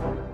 Hello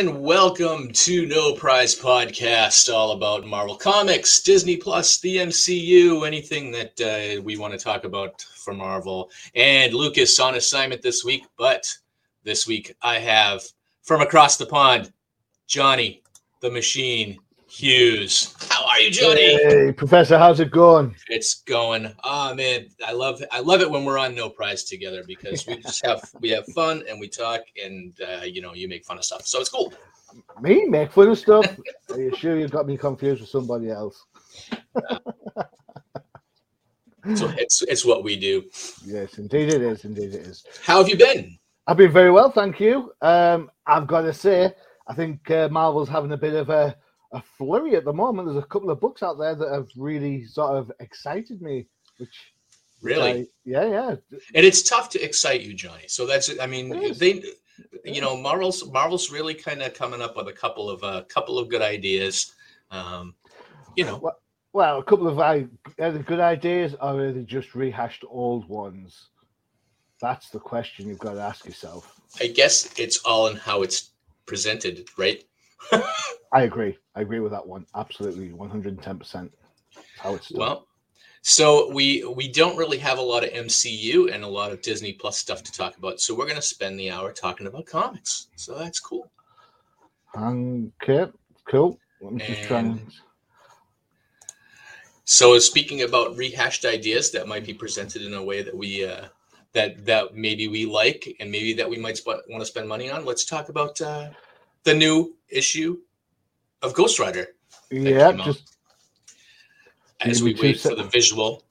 and welcome to No Prize Podcast, all about Marvel Comics, Disney Plus, the MCU, anything that uh, we want to talk about for Marvel. And Lucas on assignment this week, but this week I have from across the pond, Johnny the Machine Hughes. How are you, Johnny? Hey, Professor, how's it going? It's going. Oh man, I love I love it when we're on No Prize together because we just have we have fun and we talk and uh, you know you make fun of stuff, so it's cool. Me make fun of stuff? are you sure you got me confused with somebody else? So it's it's what we do. Yes, indeed it is. Indeed it is. How have you been? I've been very well, thank you. Um, I've got to say, I think uh, Marvel's having a bit of a, a flurry at the moment. There's a couple of books out there that have really sort of excited me. Which Really? I- yeah, yeah. and it's tough to excite you, Johnny. So that's I mean they you know Marvel's Marvel's really kind of coming up with a couple of a couple of good ideas. Um, you know, Well, a couple of I are good ideas or are they just rehashed old ones? That's the question you've got to ask yourself. I guess it's all in how it's presented, right? I agree. I agree with that one. Absolutely, one hundred and ten percent. How it's done. Well, so we we don't really have a lot of MCU and a lot of Disney Plus stuff to talk about. So we're going to spend the hour talking about comics. So that's cool. Okay, cool. Let me just try and. And- So speaking about rehashed ideas that might be presented in a way that we uh, that that maybe we like and maybe that we might sp- want to spend money on, let's talk about uh, the new issue of Ghost Rider Yeah, just as we wait for the visual.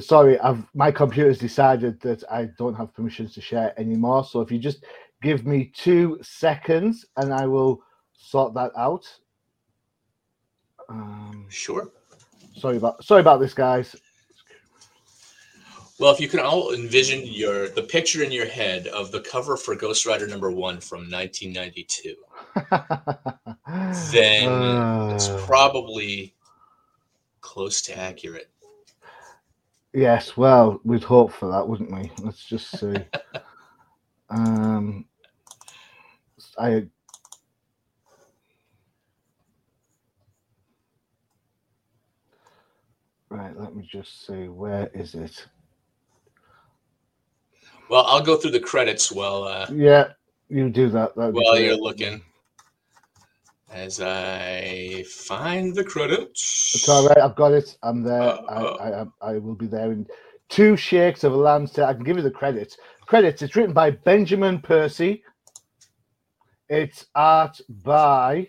sorry. I've my computer's decided that I don't have permissions to share anymore. So if you just give me two seconds, and I will sort that out. Um, Sure. sorry about sorry about this, guys. Well, if you can all envision your the picture in your head of the cover for Ghost Rider number one from 1992, then it's Uh, probably close to accurate. Yes, well, we'd hope for that, wouldn't we? Let's just see. um, I right. Let me just see. Where is it? Well, I'll go through the credits while uh, Yeah, you do that. That'd while you're looking. As I find the credits. It's all right. I've got it. I'm there. Uh, I, I I will be there in two shakes of a lamb's tail. I can give you the credits. Credits. It's written by Benjamin Percy. It's art by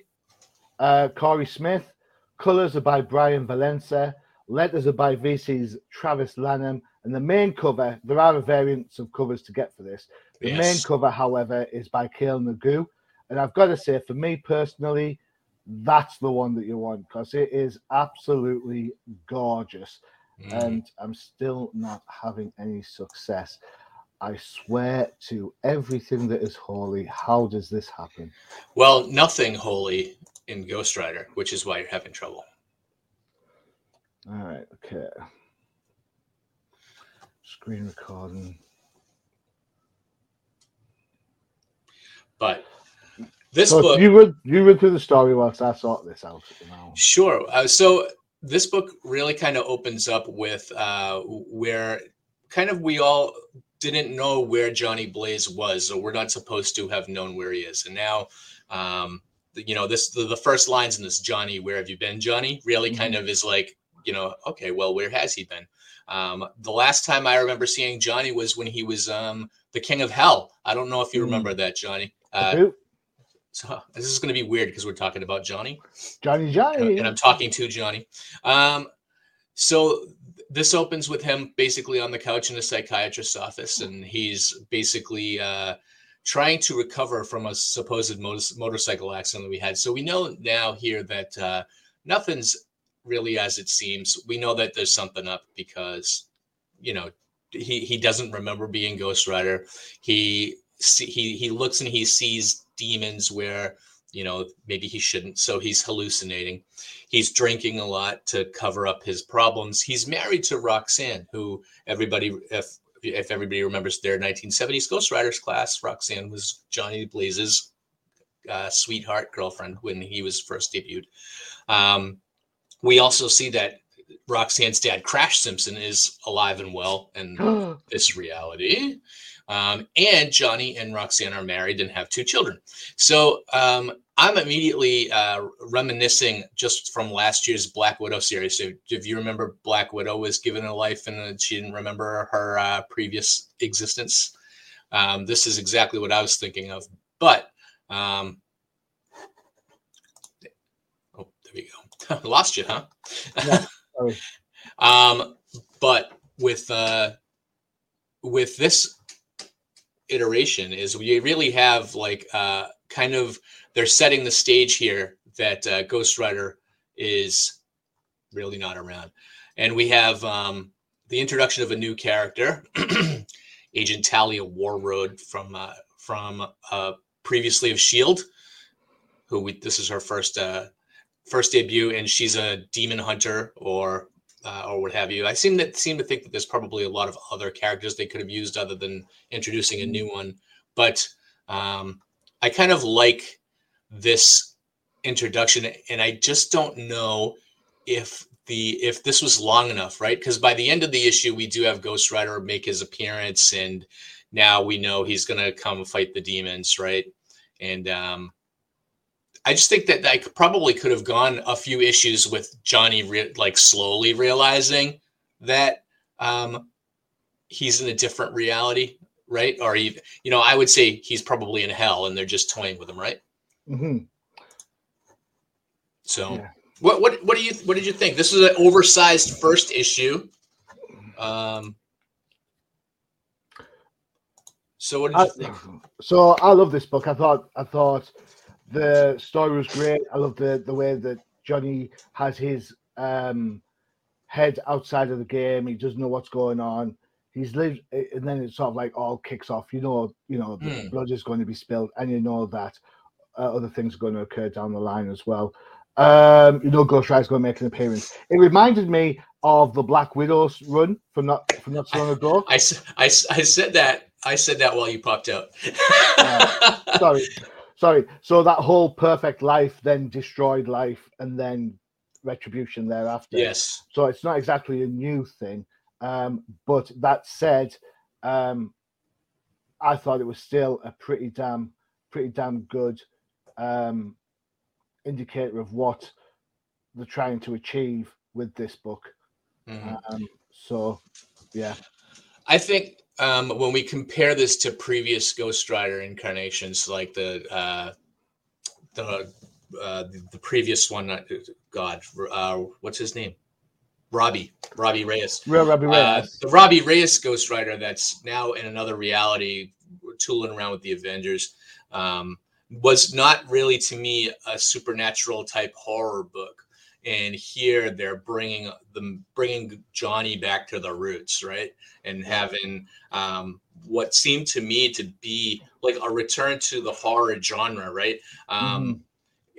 uh, Cory Smith. Colors are by Brian Valenza. Letters are by VC's Travis Lanham. And the main cover, there are variants of covers to get for this. The main cover, however, is by Kael Ngu. And I've got to say, for me personally, that's the one that you want because it is absolutely gorgeous. Mm. And I'm still not having any success. I swear to everything that is holy, how does this happen? Well, nothing holy in Ghost Rider, which is why you're having trouble. All right, okay. Screen recording. But this so book, you read you read through the story whilst I sort this out. Sure. Uh, so this book really kind of opens up with uh, where kind of we all didn't know where Johnny Blaze was, or we're not supposed to have known where he is. And now, um, you know, this the, the first lines in this Johnny, where have you been, Johnny? Really kind of is like, you know, okay, well, where has he been? Um, the last time I remember seeing Johnny was when he was um, the King of Hell. I don't know if you Mm. remember that, Johnny. Uh, so this is going to be weird because we're talking about Johnny Johnny Johnny. and I'm talking to Johnny. Um, so this opens with him basically on the couch in a psychiatrist's office, and he's basically uh, trying to recover from a supposed motor- motorcycle accident that we had. So we know now here that uh, nothing's really as it seems. We know that there's something up because, you know, he he doesn't remember being Ghost Rider. He he he looks and he sees demons where you know maybe he shouldn't so he's hallucinating he's drinking a lot to cover up his problems he's married to roxanne who everybody if if everybody remembers their 1970s ghost riders class roxanne was johnny blaze's uh, sweetheart girlfriend when he was first debuted um, we also see that roxanne's dad crash simpson is alive and well in this reality um, and Johnny and Roxanne are married and have two children. So um, I'm immediately uh, reminiscing just from last year's Black Widow series. So if you remember, Black Widow was given a life and she didn't remember her uh, previous existence. Um, this is exactly what I was thinking of. But um, oh, there we go. Lost you, huh? Yeah, um, but with uh, with this iteration is we really have like uh, kind of they're setting the stage here that uh, Ghost Rider is really not around, and we have um, the introduction of a new character, Agent Talia Warroad from uh, from uh, previously of Shield, who we, this is her first uh, first debut, and she's a demon hunter or uh, or what have you. I seem to seem to think that there's probably a lot of other characters they could have used other than introducing a new one. But um, I kind of like this introduction, and I just don't know if the if this was long enough, right? Because by the end of the issue, we do have Ghost Rider make his appearance, and now we know he's going to come fight the demons, right? And um, I just think that I probably could have gone a few issues with Johnny re- like slowly realizing that um, he's in a different reality, right? Or he, you know, I would say he's probably in hell, and they're just toying with him, right? Mm-hmm. So, yeah. what what what do you what did you think? This is an oversized first issue. Um, so what did you I, think? So I love this book. I thought I thought the story was great. I love the the way that Johnny has his um, head outside of the game. He doesn't know what's going on. He's lived, and then it sort of like all kicks off. You know, you know, the mm. blood is going to be spilled, and you know that uh, other things are going to occur down the line as well. Um, you know, Ghost Rider's going to make an appearance. It reminded me of the Black Widow's run from not from not so long ago. I, I, I said that I said that while you popped out. uh, sorry sorry. So that whole perfect life then destroyed life and then retribution thereafter. Yes. So it's not exactly a new thing. Um, but that said, um, I thought it was still a pretty damn, pretty damn good um, indicator of what they're trying to achieve with this book. Mm-hmm. Um, so, yeah. I think um, when we compare this to previous Ghost Rider incarnations, like the uh, the uh, the previous one, uh, God, uh, what's his name? Robbie, Robbie Reyes. Real Robbie uh, the Robbie Reyes Ghost Rider that's now in another reality, tooling around with the Avengers, um, was not really to me a supernatural type horror book and here they're bringing them bringing johnny back to the roots right? And having um, what seemed to me to be like a return to the horror genre right? Um,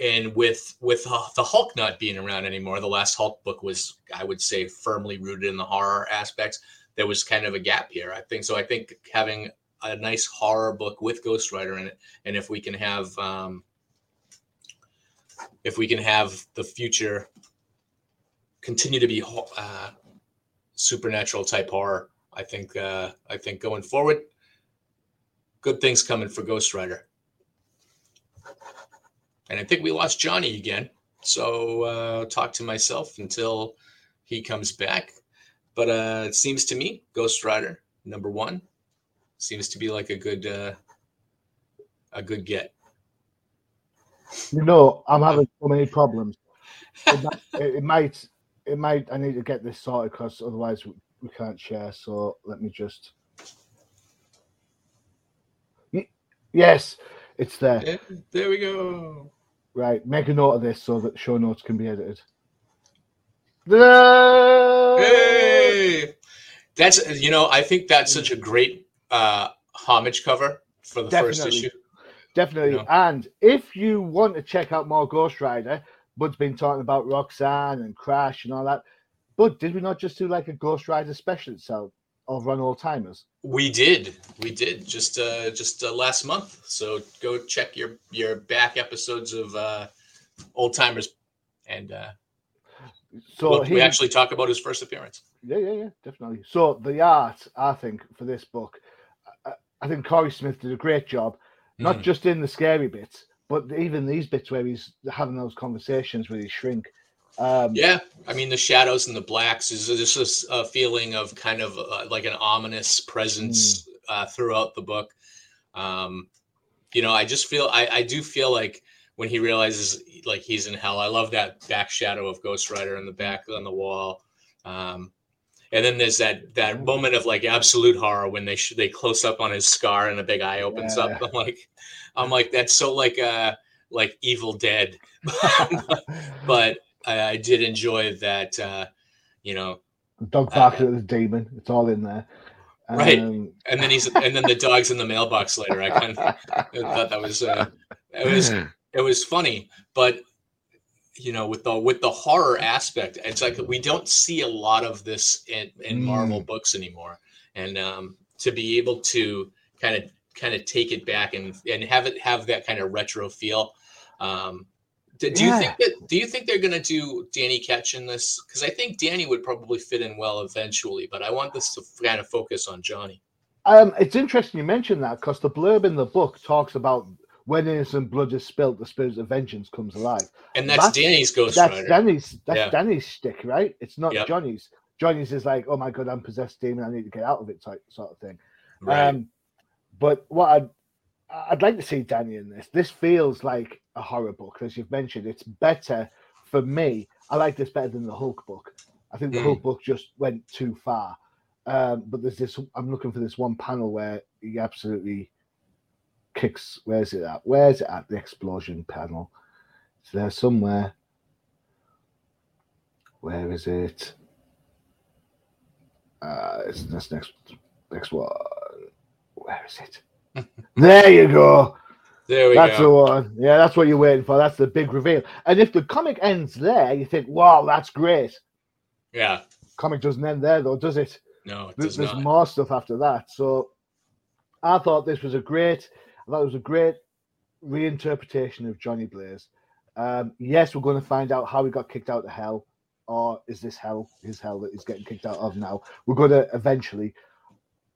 mm-hmm. and with with uh, the hulk not being around anymore the last hulk book was i would say firmly rooted in the horror aspects. There was kind of a gap here i think. So i think having a nice horror book with ghost rider in it and if we can have um, if we can have the future continue to be uh, supernatural type horror, I think uh, I think going forward, good things coming for Ghost Rider. And I think we lost Johnny again, so uh, talk to myself until he comes back. But uh, it seems to me Ghost Rider number one seems to be like a good uh, a good get. You know, I'm having so many problems. It might, it might it might. I need to get this sorted because otherwise we, we can't share. So let me just. Yes, it's there. Yeah, there we go. Right, make a note of this so that show notes can be edited. Hey, that's you know I think that's such a great uh, homage cover for the first issue. Definitely. And if you want to check out more Ghost Rider, Bud's been talking about Roxanne and Crash and all that. Bud, did we not just do like a Ghost Rider special itself over on Old Timers? We did, we did just uh, just uh, last month. So go check your your back episodes of uh, Old Timers, and uh, So we'll- he, we actually talk about his first appearance. yeah, yeah, yeah, definitely. So the art, I think, for this book, I, I think Cory Smith did a great job, not Mhm. just in the scary bits, but even these bits where he's having those conversations with his shrink. Um, Yeah, I mean the shadows and the blacks is just a feeling of kind of uh, like an ominous presence uh, throughout the book. Um, you know, I just feel I, I do feel like when he realizes like he's in hell. I love that back shadow of Ghost Rider in the back on the wall. Um, and then there's that that moment of like absolute horror when they sh- they close up on his scar and a big eye opens up. I'm like, I'm like that's so like uh like Evil Dead, but I, I did enjoy that. Uh, you know, Dog barking at the demon. It's all in there. Right. Um, and then he's and then the dog's in the mailbox later. I kind of I thought that was uh, it was it was funny, but you know, with the with the horror aspect, it's like we don't see a lot of this in, in Marvel books anymore, and um, to be able to kind of kind of take it back and and have it have that kind of retro feel. Um, do, do you think that? Do you think they're going to do Danny Ketch in this? Because I think Danny would probably fit in well eventually, but I want this to kind of focus on Johnny. Um, it's interesting you mentioned that because the blurb in the book talks about when innocent blood is spilt, the spirit of vengeance comes alive. And that's, That's- Danny's Ghost that's Rider. Danny's. That's Yeah. Danny's stick, right? It's not Yep. Johnny's. Johnny's is like, oh my god, I'm possessed demon. I need to get out of it, type sort of thing. right. Um, but what I'd I'd like to see Danny in this. This feels like a horror book, as you've mentioned. It's better for me. I like this better than the Hulk book. I think the Mm. Hulk book just went too far. Um, but there's this. I'm looking for this one panel where he absolutely kicks. Where's it at? Where's it at? The explosion panel. It's there somewhere. Where is it? Uh, it's this next next one. Where is it? there you go. there we That's the one. Yeah, that's what you're waiting for. That's the big reveal. And if the comic ends there, you think, wow, that's great. Yeah. Comic doesn't end there though, does it? No, it There's not. more stuff after that. So I thought this was a great, It was a great reinterpretation of Johnny Blaze. Um, yes, we're going to find out how he got kicked out of hell, or is this hell, his hell that he's getting kicked out of now? We're going to eventually.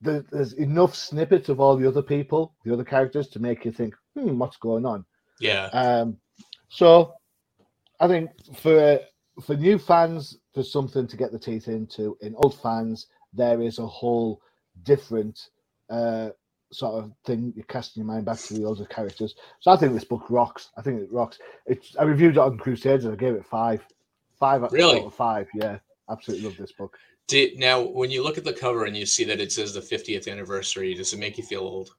There, there's enough snippets of all the other people, the other characters, to make you think, hmm, what's going on? Yeah. Um, so I think for for new fans, there's something to get the teeth into. In old fans, there is a whole different uh, sort of thing. You're casting your mind back to the older characters. So I think this book rocks. I think it rocks. It's I reviewed it on Crusaders. I gave it five, five out Really? of five. Yeah, absolutely love this book. Did, now, when you look at the cover and you see that it says the 50th anniversary, does it make you feel old?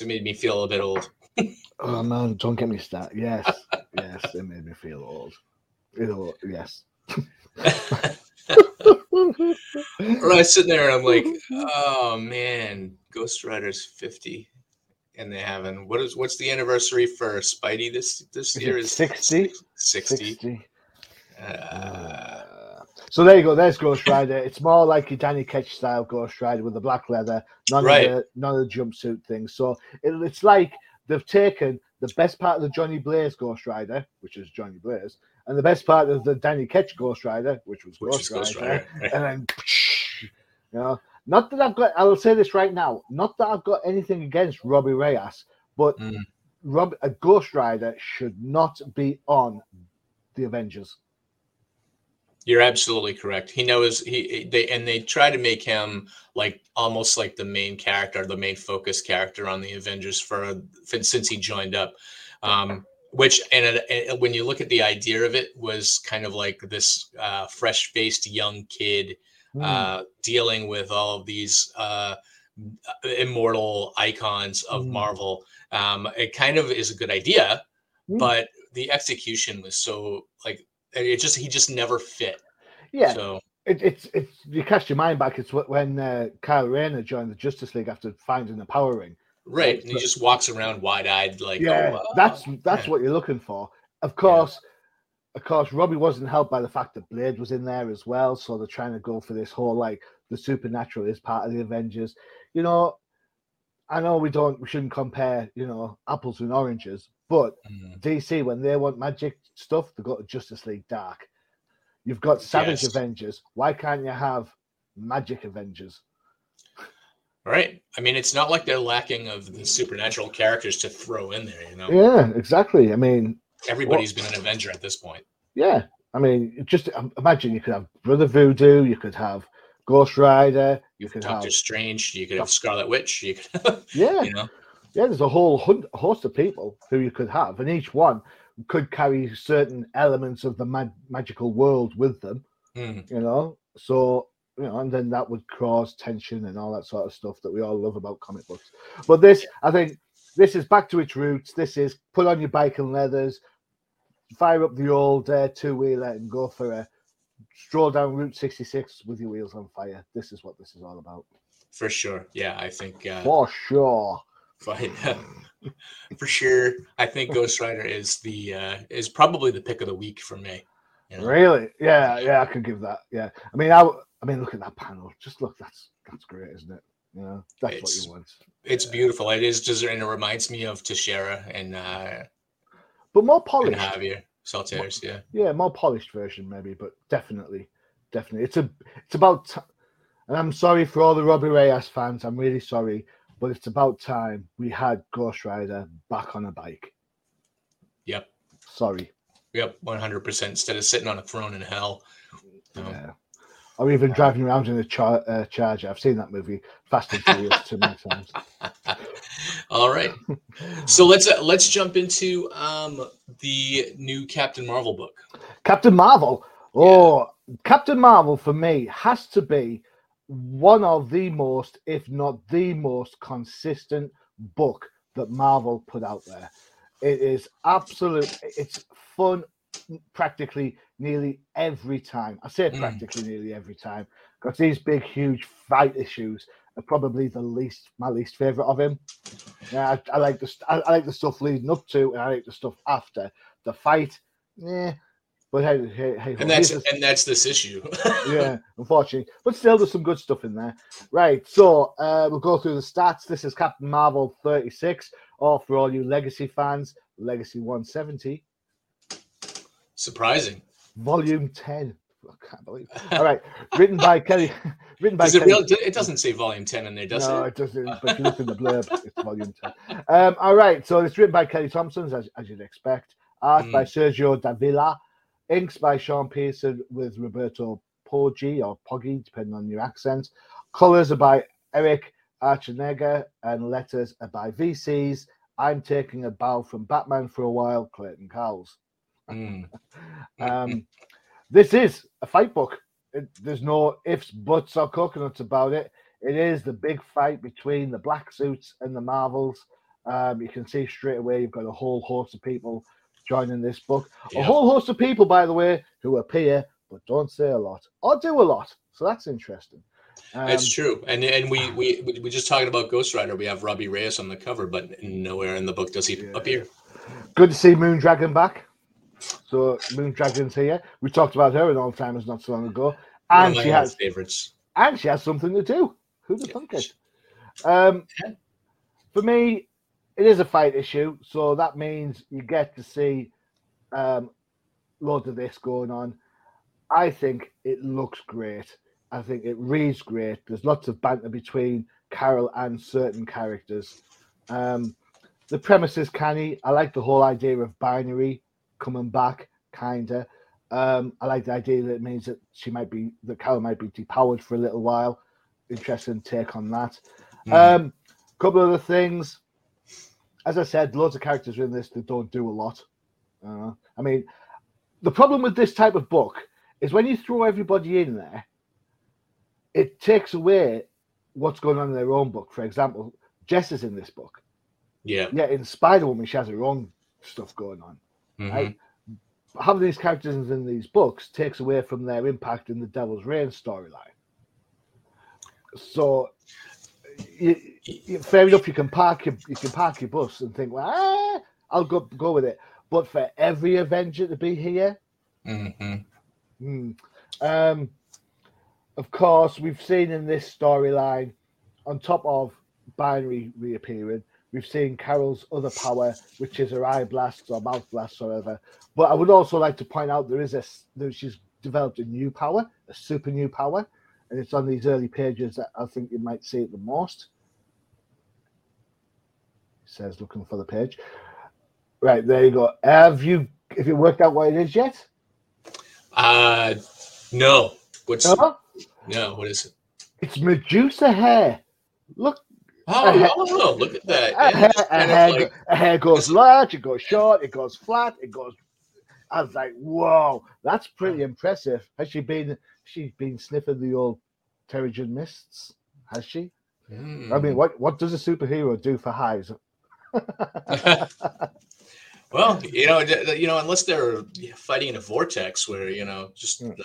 It made me feel a bit old? Oh man, don't get me started. Yes, yes, it made me feel old. It'll, yes. Or I sit there and I'm like, oh man, Ghost Rider's 50. And they haven't. What is what's the anniversary for Spidey this this Is year? Is 60? 60. 60. Uh, so there you go. There's Ghost Rider. It's more like your Danny Ketch style Ghost Rider with the black leather, none Right. of the none of the jumpsuit things. So it, it's like they've taken the best part of the Johnny Blaze Ghost Rider, which is Johnny Blaze, and the best part is the Danny Ketch Ghost Rider, which was which Ghost, Ghost Rider, Rider. and then you know, not that I've got. I'll say this right now. Not that I've got anything against Robbie Reyes, but Mm. Rob, a Ghost Rider should not be on the Avengers. You're absolutely correct. He knows he they and they try to make him like almost like the main character, the main focus character on the Avengers for, for since he joined up. Um, which and, and when you look at the idea of it was kind of like this uh, fresh-faced young kid Hmm. uh, dealing with all of these uh, immortal icons of Mm. Marvel. Um, it kind of is a good idea, Mm. but the execution was so like it just he just never fit. yeah, So it, it's it's you cast your mind back. It's when uh, Kyle Rayner joined the Justice League after finding the Power Ring. Right, and he just walks around wide-eyed like yeah, oh, that's that's Yeah. what you're looking for. Of course, of course, Robbie wasn't helped by the fact that Blade was in there as well. So they're trying to go for this whole like the supernatural is part of the Avengers. You know, I know we don't we shouldn't compare you know apples and oranges, but Mm. DC when they want magic stuff, they go to Justice League Dark. You've got Savage Yes. Avengers. Why can't you have Magic Avengers? Right. I mean, it's not like they're lacking of the supernatural characters to throw in there. You know, Yeah, exactly. I mean, everybody's been an Avenger at this point. Yeah, I mean, just imagine you could have Brother Voodoo, you could have Ghost Rider, you could have Doctor Strange. You could have Scarlet Witch. You could, yeah, you know, yeah. There's a whole host of people who you could have, and each one could carry certain elements of the mag- magical world with them. Mm. You know, so you know, and then that would cause tension and all that sort of stuff that we all love about comic books. But this, I think, this is back to its roots. This is put on your bike and leathers, fire up the old uh, two wheeler, and go for a stroll down Route 66 with your wheels on fire. This is what this is all about. for sure. Yeah, I think uh, For sure. fine. for sure. I think Ghost Rider is the uh, is probably the pick of the week for me. You know? Really? Yeah, yeah, I could give that. Yeah. I mean, I, I mean, look at that panel. Just look, that's that's great, isn't it? You know, that's It's- what you want. It's beautiful. It is just, and it reminds me of Texeira and uh, But more and polished. Javier Saltares. Yeah. Yeah, more polished version maybe, but definitely, definitely, it's a, it's about, t- and I'm sorry for all the Robbie Reyes fans. I'm really sorry, but it's about time we had Ghost Rider back on a bike. Yep. Sorry, Yep. One hundred percent. Instead of sitting on a throne in hell. Yeah, or even driving around in a char- uh, Charger. I've seen that movie Fast and Furious too many times. All right. So let's uh, let's jump into um, the new Captain Marvel book. Captain Marvel. Oh, Captain Marvel for me has to be one of the most, if not the most consistent book that Marvel put out there. It is absolute. It's fun practically nearly every time. I say Mm. practically nearly every time because these big, huge fight issues are probably the least my least favorite of him. Yeah, I, I like the I, I like the stuff leading up to, and I like the stuff after the fight. Yeah, but hey, hey, hey, And that's here's and that's this issue. yeah, unfortunately. But still, there's some good stuff in there. Right, so uh, we'll go through the stats. This is Captain Marvel 36, or for all you Legacy fans, Legacy 170, Surprising. Volume 10. I can't believe. All right, written by Kelly. Written by Is it Kelly. real? It doesn't say volume ten in there, does no, it? it doesn't. But if you look in the blurb, it's volume 10. Um, all right, so it's written by Kelly Thompson, as, as you'd expect. Art Mm. by Sergio Davila. Inks by Sean Parsons with Roberto Poggi or Poggi, depending on your accent. Colors are by Eric Arciniega, and letters are by VCs. I'm taking a bow from Batman for a while, Clayton Cowles. Mm. Um, this is a fight book. It, there's no ifs, buts, or coconuts about it. It is the big fight between the black suits and the Marvels. Um, you can see straight away you've got a whole host of people joining this book. A whole host of people, by the way, who appear but don't say a lot or do a lot. So that's interesting. Um, It's true, and and we we we we just talking about Ghost Rider. We have Robbie Reyes on the cover, but nowhere in the book does he Yeah. appear. good to see Moondragon back. So Moondragon's here. We talked about her in Old Timers not so long ago, and she has favorites. and she has something to do. Who'd have Yeah. thunk it? Um, for me, it is a fight issue, so that means you get to see um, loads of this going on. I think it looks great. I think it reads great. There's lots of banter between Carol and certain characters. Um, the premise is canny. I like the whole idea of binary coming back, kinda. Um, I like the idea that it means that she might be that Carol might be depowered for a little while. Interesting take on that. Mm. Um, couple of other things. As I said, loads of characters are in this that don't do a lot. Uh, I mean, the problem with this type of book is when you throw everybody in there, it takes away what's going on in their own book. For example, Jess is in this book. Yeah. Yeah, in Spider Woman, she has her own stuff going on. Mhm. Right? Having these characters in these books takes away from their impact in the Devil's Reign storyline. So, you, you, fair enough, you can park your you can park your bus and think, well, ah, I'll go go with it. But for every Avenger to be here, Mhm. Hmm. Um, of course, we've seen in this storyline, on top of Binary reappearing, we've seen Carol's other power, which is her eye blasts or mouth blasts or whatever. But I would also like to point out there is a that she's developed a new power, a super new power, and it's on these early pages that I think you might see it the most. says looking for the page. Right there you go. Have you have you worked out what it is yet? Uh, no. What's No? no? What is it? It's Medusa hair. Look, Oh, oh, look at that. a hair, a hair, like, a hair goes large, it goes short, it goes flat, it goes. I was like, whoa, that's pretty impressive. Has she been? She's been sniffing the old Terrigen mists, has she? I hmm. mean, what what does a superhero do for highs? well, you know, you know, unless they're fighting in a vortex where you know, just Mm. the,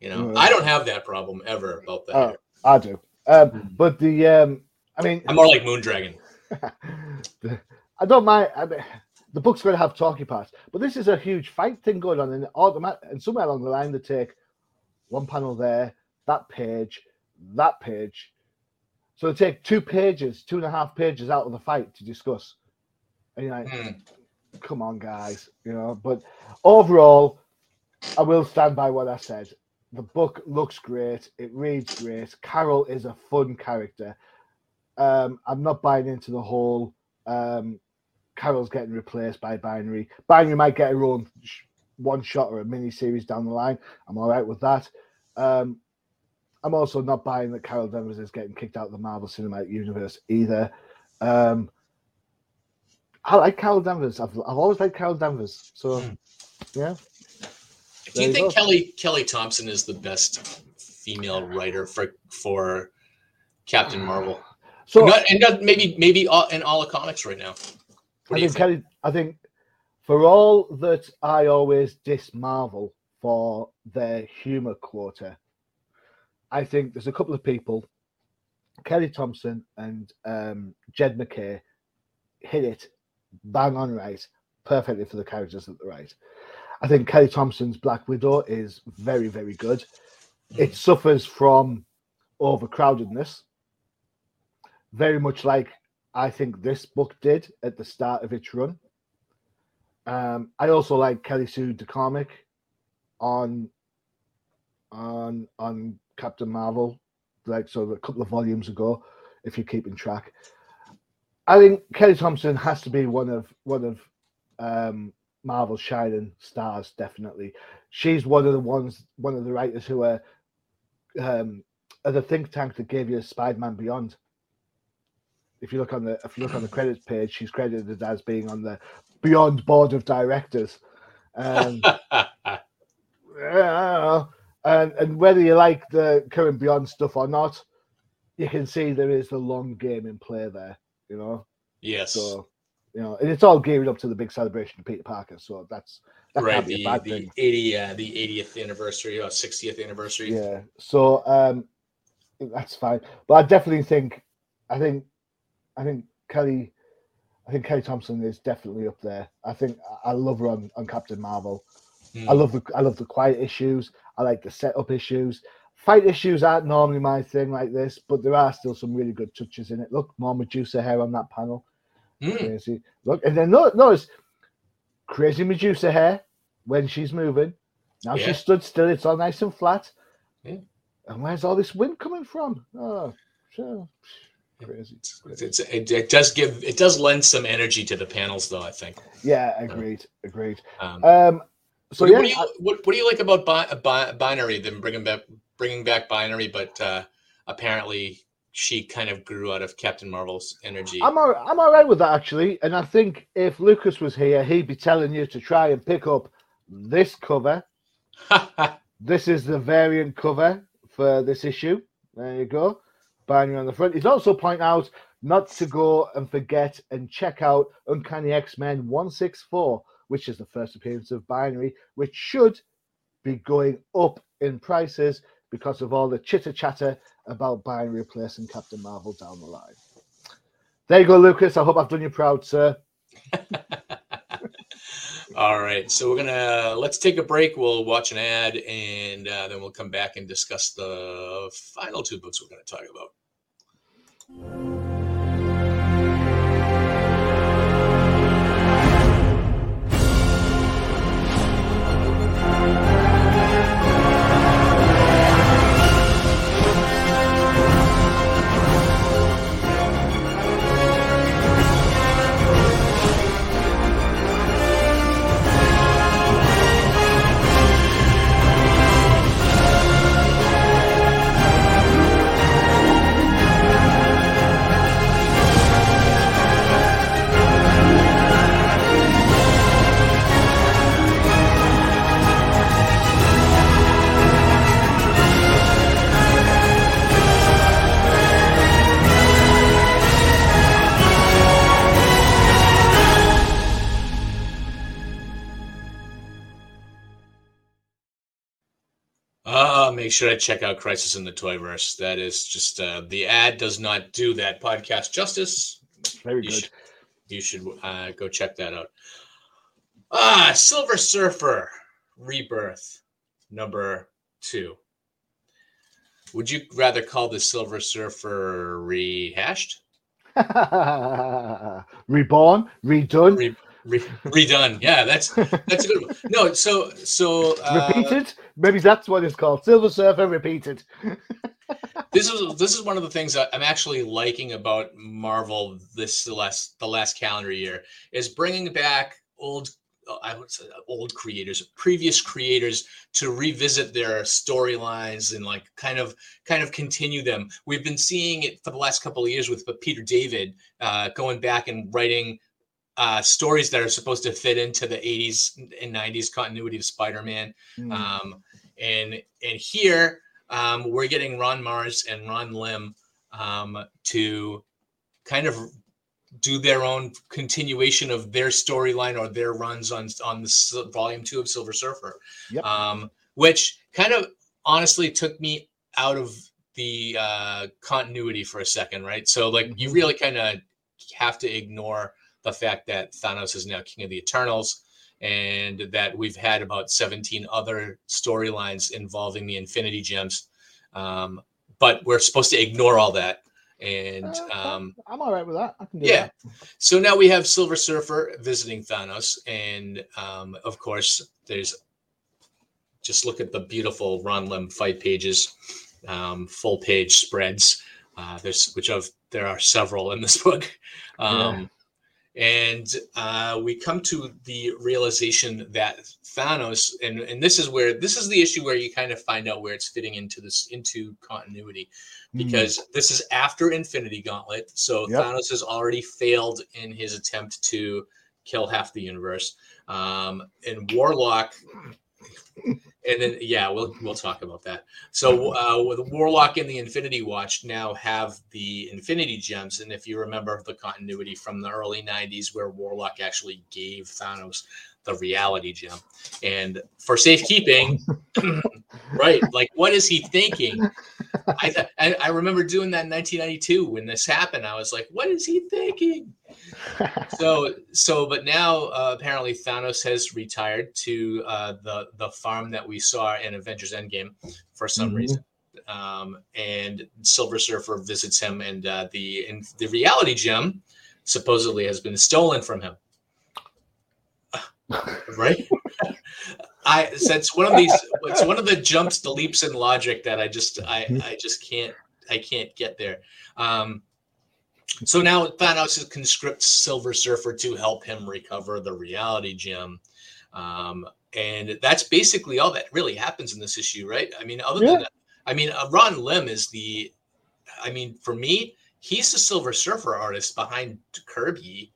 you know, Mm. I don't have that problem ever about that. Oh. I do, um, Mm. but the um, I mean, I'm more like Moondragon. I don't mind. I mean, the book's going to have talkie parts, but this is a huge fight thing going on, and automatic, and somewhere along the line they take one panel there, that page, that page. So they take two pages, two and a half pages out of the fight to discuss. And you're like, Hmm. come on, guys, you know. But overall, I will stand by what I said. The book looks great. It reads great. Carol is a fun character. Um, I'm not buying into the whole um, Carol's getting replaced by Binary. Binary might get her own one shot or a mini series down the line. I'm all right with that. Um, I'm also not buying that Carol Danvers is getting kicked out of the Marvel Cinematic Universe either. Um, I like Carol Danvers. I've, I've always liked Carol Danvers. So, Hmm. yeah. Do you you think go. Kelly Kelly Thompson is the best female writer for for Captain Marvel? So not, and not, maybe maybe all, in all the comics right now. What I think, think? Kelly, I think for all that I always diss Marvel for their humor quota, I think there's a couple of people, Kelly Thompson and um, Jed MacKay, hit it bang on right, perfectly for the characters that they write. I think Kelly Thompson's Black Widow is very, very good. It suffers from overcrowdedness, very much like I think this book did at the start of its run. Um, I also like Kelly Sue DeConnick on on on Captain Marvel, like so a couple of volumes ago, if you're keeping track. I think Kelly Thompson has to be one of one of um, Marvel's shining stars. Definitely, she's one of the ones, one of the writers who are um, are the think tank that gave you Spider-Man Beyond if you look on the if you look on the credits page, she's credited as being on the Beyond Board of Directors. Um, yeah, and and whether you like the current Beyond stuff or not, you can see there is the long game in play there. You know, yes, so you know, and it's all geared up to the big celebration of Peter Parker. So that's that right. can't be a The the eighty uh, the 80th anniversary or 60th anniversary. Yeah. So um that's fine. But I definitely think I think I think Kelly I think Kelly Thompson is definitely up there. I think I love her on, on Captain Marvel. Hmm. I love the I love the quiet issues. I like the setup issues. Fight issues aren't normally my thing like this, but there are still some really good touches in it. Look, more Medusa hair on that panel. Hmm. Crazy. Look, and then no, notice crazy Medusa hair when she's moving. Now Yeah. she stood still. It's all nice and flat. Yeah. And where's all this wind coming from? Oh, sure. Crazy. It's, it's, it, it does give it does lend some energy to the panels though. I think. Yeah, agreed. Agreed. Um, Um, so what, yeah, what do you what, what do you like about bi- bi- binary? Them bringing back bringing back binary, but uh, apparently she kind of grew out of Captain Marvel's energy. I'm all, I'm all right with that actually, and I think if Lucas was here, he'd be telling you to try and pick up this cover. this is the variant cover for this issue. There you go, binary on the front. He's also point out not to go and forget and check out Uncanny X Men 164, which is the first appearance of Binary, which should be going up in prices because of all the chitter chatter about Binary replacing Captain Marvel down the line. There you go, Lucas. I hope I've done you proud, sir. all right, so we're gonna let's take a break. We'll watch an ad, and uh, then we'll come back and discuss the final two books we're to talk about. Podcast. Make sure to check out Crisis in the Toyverse. That is just uh, the ad does not do that podcast justice. Very you good. Should, you should uh, go check that out. Ah, Silver Surfer Rebirth number two. Would you rather call the Silver Surfer rehashed? Reborn, redone, Re- Re- redone. Yeah, that's that's a good one. No, so so uh, repeated. Maybe that's what it's called. Silver Surfer repeated. this is this is one of the things that I'm actually liking about Marvel this the last the last calendar year is bringing back old I would say old creators, previous creators to revisit their storylines and like kind of kind of continue them. We've been seeing it for the last couple of years with Peter David uh, going back and writing uh, stories that are supposed to fit into the 80s and 90s continuity of Spider-Man. Mm. Um, and and here um, we're getting Ron Marz and Ron Lim um, to kind of do their own continuation of their storyline or their runs on on the volume two of Silver Surfer, yep. um, which kind of honestly took me out of the uh, continuity for a second, right? So like mm-hmm. you really kind of have to ignore the fact that Thanos is now King of the Eternals and that we've had about 17 other storylines involving the Infinity Gems. Um, but we're supposed to ignore all that. And uh, um, I'm all right with that. I can do yeah. That. So now we have Silver Surfer visiting Thanos. And um, of course, there's just look at the beautiful Ron Lim fight pages, um, full page spreads. Uh, there's which of there are several in this book. Um, yeah and uh, we come to the realization that Thanos, and, and this is where this is the issue where you kind of find out where it's fitting into this into continuity, hmm. because mm. this is after Infinity Gauntlet, so yep. Thanos has already failed in his attempt to kill half the universe, um, and Warlock and then yeah, we'll we'll talk about that. So uh, with Warlock and the Infinity Watch now have the Infinity Gems, and if you remember the continuity from the early '90s, where Warlock actually gave Thanos the reality gem, and for safekeeping, right? Like, what is he thinking? I, I, I remember doing that in 1992 when this happened. I was like, what is he thinking? so so, but now uh, apparently Thanos has retired to uh, the the farm that we saw in Avengers Endgame for some mm-hmm. reason. Um, and Silver Surfer visits him, and uh, the in, the reality gem supposedly has been stolen from him. Right? I it's one of these it's one of the jumps, the leaps in logic that I just I I just can't I can't get there. Um, so now Thanos conscripts Silver Surfer to help him recover the reality gem. Um, and that's basically all that really happens in this issue, right? I mean, other yeah. than that, I mean, uh, Ron Lim is the I mean, for me, he's the Silver Surfer artist behind Kirby,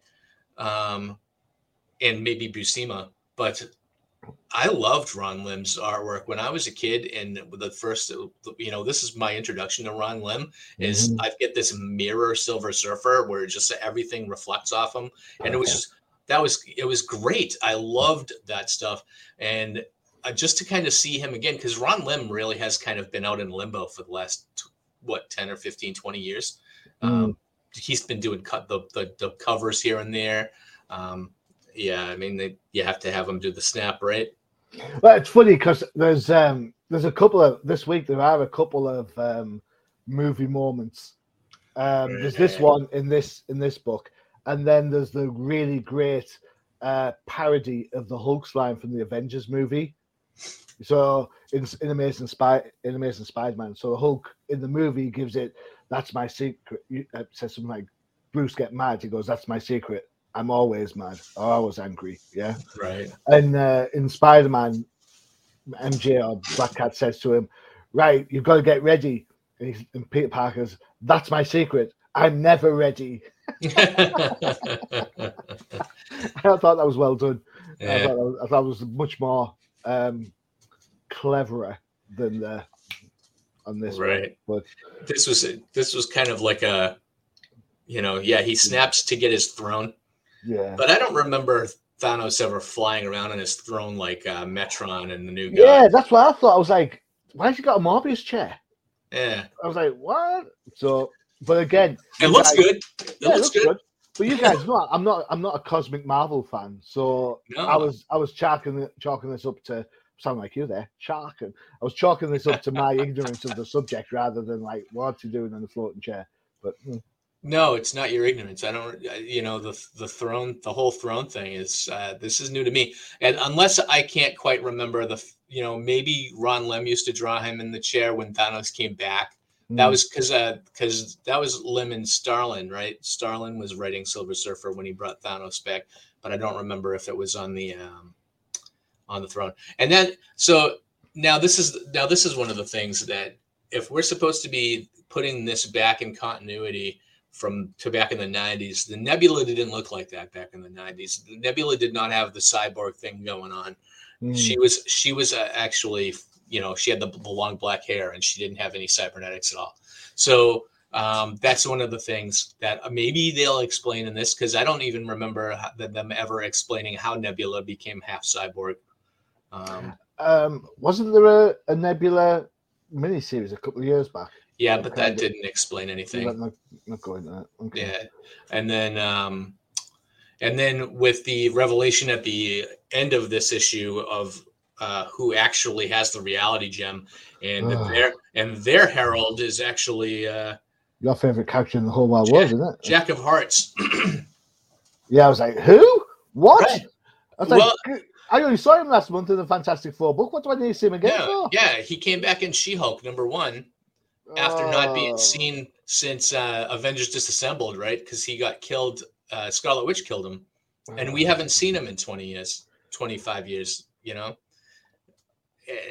um, and maybe Buscema. But I loved Ron Lim's artwork when I was a kid, and the first, you know, this is my introduction to Ron Lim. Is mm-hmm. I get this mirror Silver Surfer where just everything reflects off him, and it was just that was it was great. I loved that stuff, and uh, just to kind of see him again because Ron Lim really has kind of been out in limbo for the last what 10 or 15 20 years mm. um, he's been doing cut the, the, the covers here and there um, yeah i mean they, you have to have them do the snap right well it's funny because there's um there's a couple of this week there are a couple of um movie moments um there's this one in this in this book and then there's the really great uh parody of the hulk's line from the avengers movie so in, in Amazing Spy in Amazing Spider-Man, so the Hulk in the movie gives it that's my secret. You, uh, says something like Bruce get mad. He goes, "That's my secret. I'm always mad. Or always angry." Yeah, right. And uh, in Spider-Man, MJ or Black Cat says to him, "Right, you've got to get ready." And, he's, and Peter Parker's, "That's my secret. I'm never ready." I thought that was well done. Yeah. I, thought was, I thought it was much more um, cleverer than the on this right one. but this was this was kind of like a you know yeah he snaps to get his throne yeah but i don't remember thanos ever flying around on his throne like uh, metron and the new guy yeah that's what i thought i was like why has he got a Mobius chair yeah i was like what so but again it looks guys, good it yeah, looks, it looks good. good. But you guys know I'm not I'm not a cosmic Marvel fan, so no. I was I was chalking chalking this up to sound like you there, chalking. I was chalking this up to my ignorance of the subject rather than like what's he doing in the floating chair. But hmm. No, it's not your ignorance. I don't. You know the the throne, the whole throne thing is uh, this is new to me, and unless I can't quite remember the. You know, maybe Ron Lim used to draw him in the chair when Thanos came back. That hmm. was because because uh, that was Lim and Starlin, right? Starlin was writing Silver Surfer when he brought Thanos back, but I don't remember if it was on the um, on the throne. And then so now this is now this is one of the things that if we're supposed to be putting this back in continuity from to back in the 90s, the Nebula didn't look like that back in the 90s. The Nebula did not have the cyborg thing going on. Mm. She was she was uh, actually you know she had the, the long black hair and she didn't have any cybernetics at all. So um, that's one of the things that maybe they'll explain in this because I don't even remember them ever explaining how Nebula became half cyborg. Um, um, wasn't there a, a Nebula miniseries a couple of years back? Yeah, but that didn't explain anything. Not, not going that. Okay. Yeah, and then um, and then with the revelation at the end of this issue of uh, who actually has the reality gem, and oh. their and their herald is actually uh, your favorite character in the whole wide world, isn't it? Jack of Hearts. yeah, I was like, who? What? Right. I was well, like, I only saw him last month in the Fantastic Four book. What do I need to see him again yeah, for? Yeah, he came back in She-Hulk number one after oh. not being oh. seen since uh, Avengers Disassembled, right? Because he got killed. Uh, Scarlet Witch killed him, and we haven't seen him in twenty years, twenty-five years. You know,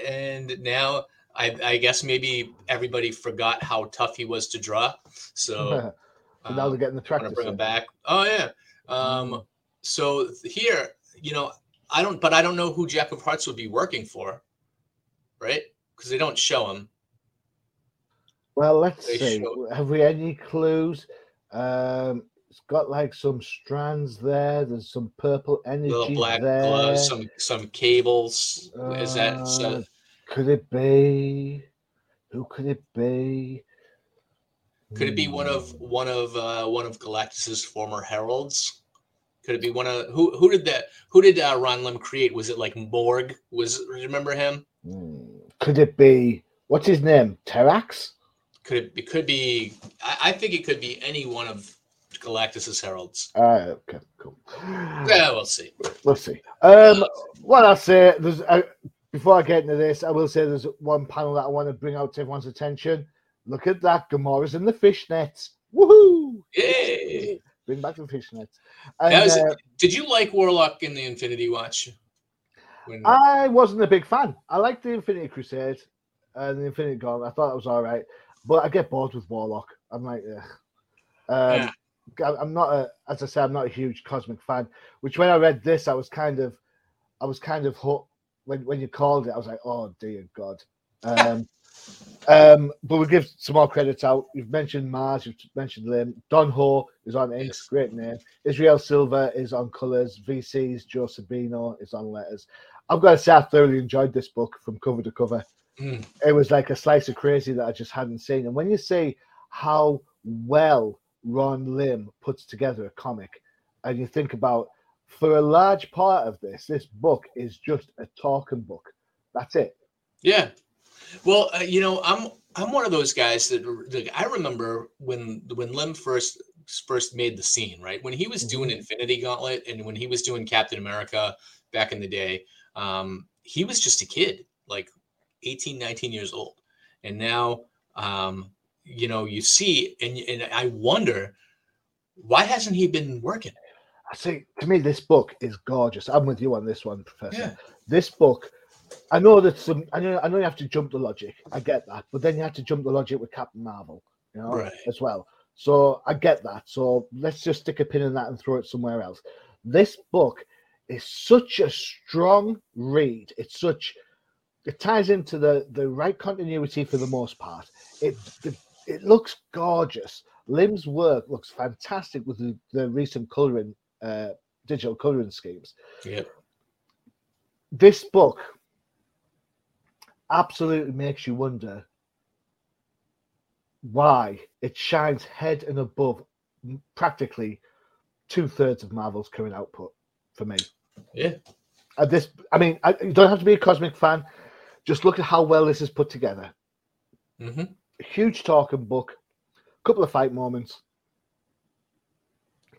and now I, I guess maybe everybody forgot how tough he was to draw. So, now they're getting the track. to bring him back. Oh yeah. Um, mm. So here, you know, I don't, but I don't know who Jack of Hearts would be working for, right? Because they don't show him. Well, let's they see. Have we any clues? Um, it's got like some strands there. There's some purple energy Little black there. Gloves, some some cables. Uh, Is that so? Uh, could it be? Who could it be? Could it be one of hmm. one of uh, one of Galactus's former heralds? Could it be one of who? Who did that? Who did uh, Ron Lim create? Was it like Morg? Was remember him? Hmm. Could it be what's his name? Terrax? Could it? It could be. I, I think it could be any one of Galactus's heralds. Uh, okay, cool. Yeah, we'll see. We'll see. Um, what I say, there's uh, before I get into this, I will say there's one panel that I want to bring out to everyone's attention. Look at that, Gamora's in the fishnets. Woohoo! Yay! Bring back the fishnets. And, was, uh, did you like Warlock in the Infinity Watch? When... I wasn't a big fan. I liked the Infinity Crusade and the Infinity Gauntlet. I thought that was all right, but I get bored with Warlock. I'm like. Um, yeah. I'm not a, as I say, I'm not a huge cosmic fan. Which when I read this, I was kind of, I was kind of hooked. When when you called it, I was like, oh dear God. Um, um, but we'll give some more credits out. You've mentioned Marz, you've mentioned Lim. Don Ho is on inks, yes. great name. Israel Silva is on colors. VC's Joe Sabino is on letters. I've got to say, I thoroughly enjoyed this book from cover to cover. Mm. It was like a slice of crazy that I just hadn't seen. And when you see how well Ron Lim puts together a comic, and you think about for a large part of this, this book is just a talking book. That's it. Yeah, well, uh, you know, I'm I'm one of those guys that like, I remember when when Lim first first made the scene, right? When he was doing mm-hmm. Infinity Gauntlet and when he was doing Captain America back in the day, um, he was just a kid, like 18, 19 years old. And now, um, you know, you see, and, and I wonder, why hasn't he been working? I see, to me, this book is gorgeous. I'm with you on this one, Professor. Yeah. This book I know that some. I know. I know you have to jump the logic. I get that, but then you have to jump the logic with Captain Marvel, you know, right. as well. So I get that. So let's just stick a pin in that and throw it somewhere else. This book is such a strong read. It's such. It ties into the the right continuity for the most part. It it, it looks gorgeous. Lim's work looks fantastic with the, the recent coloring, uh, digital coloring schemes. Yep. This book absolutely makes you wonder why it shines head and above practically two thirds of Marvel's current output for me. Yeah. At this, I mean, I, you don't have to be a cosmic fan. Just look at how well this is put together. Mm-hmm. huge talking book, a couple of fight moments,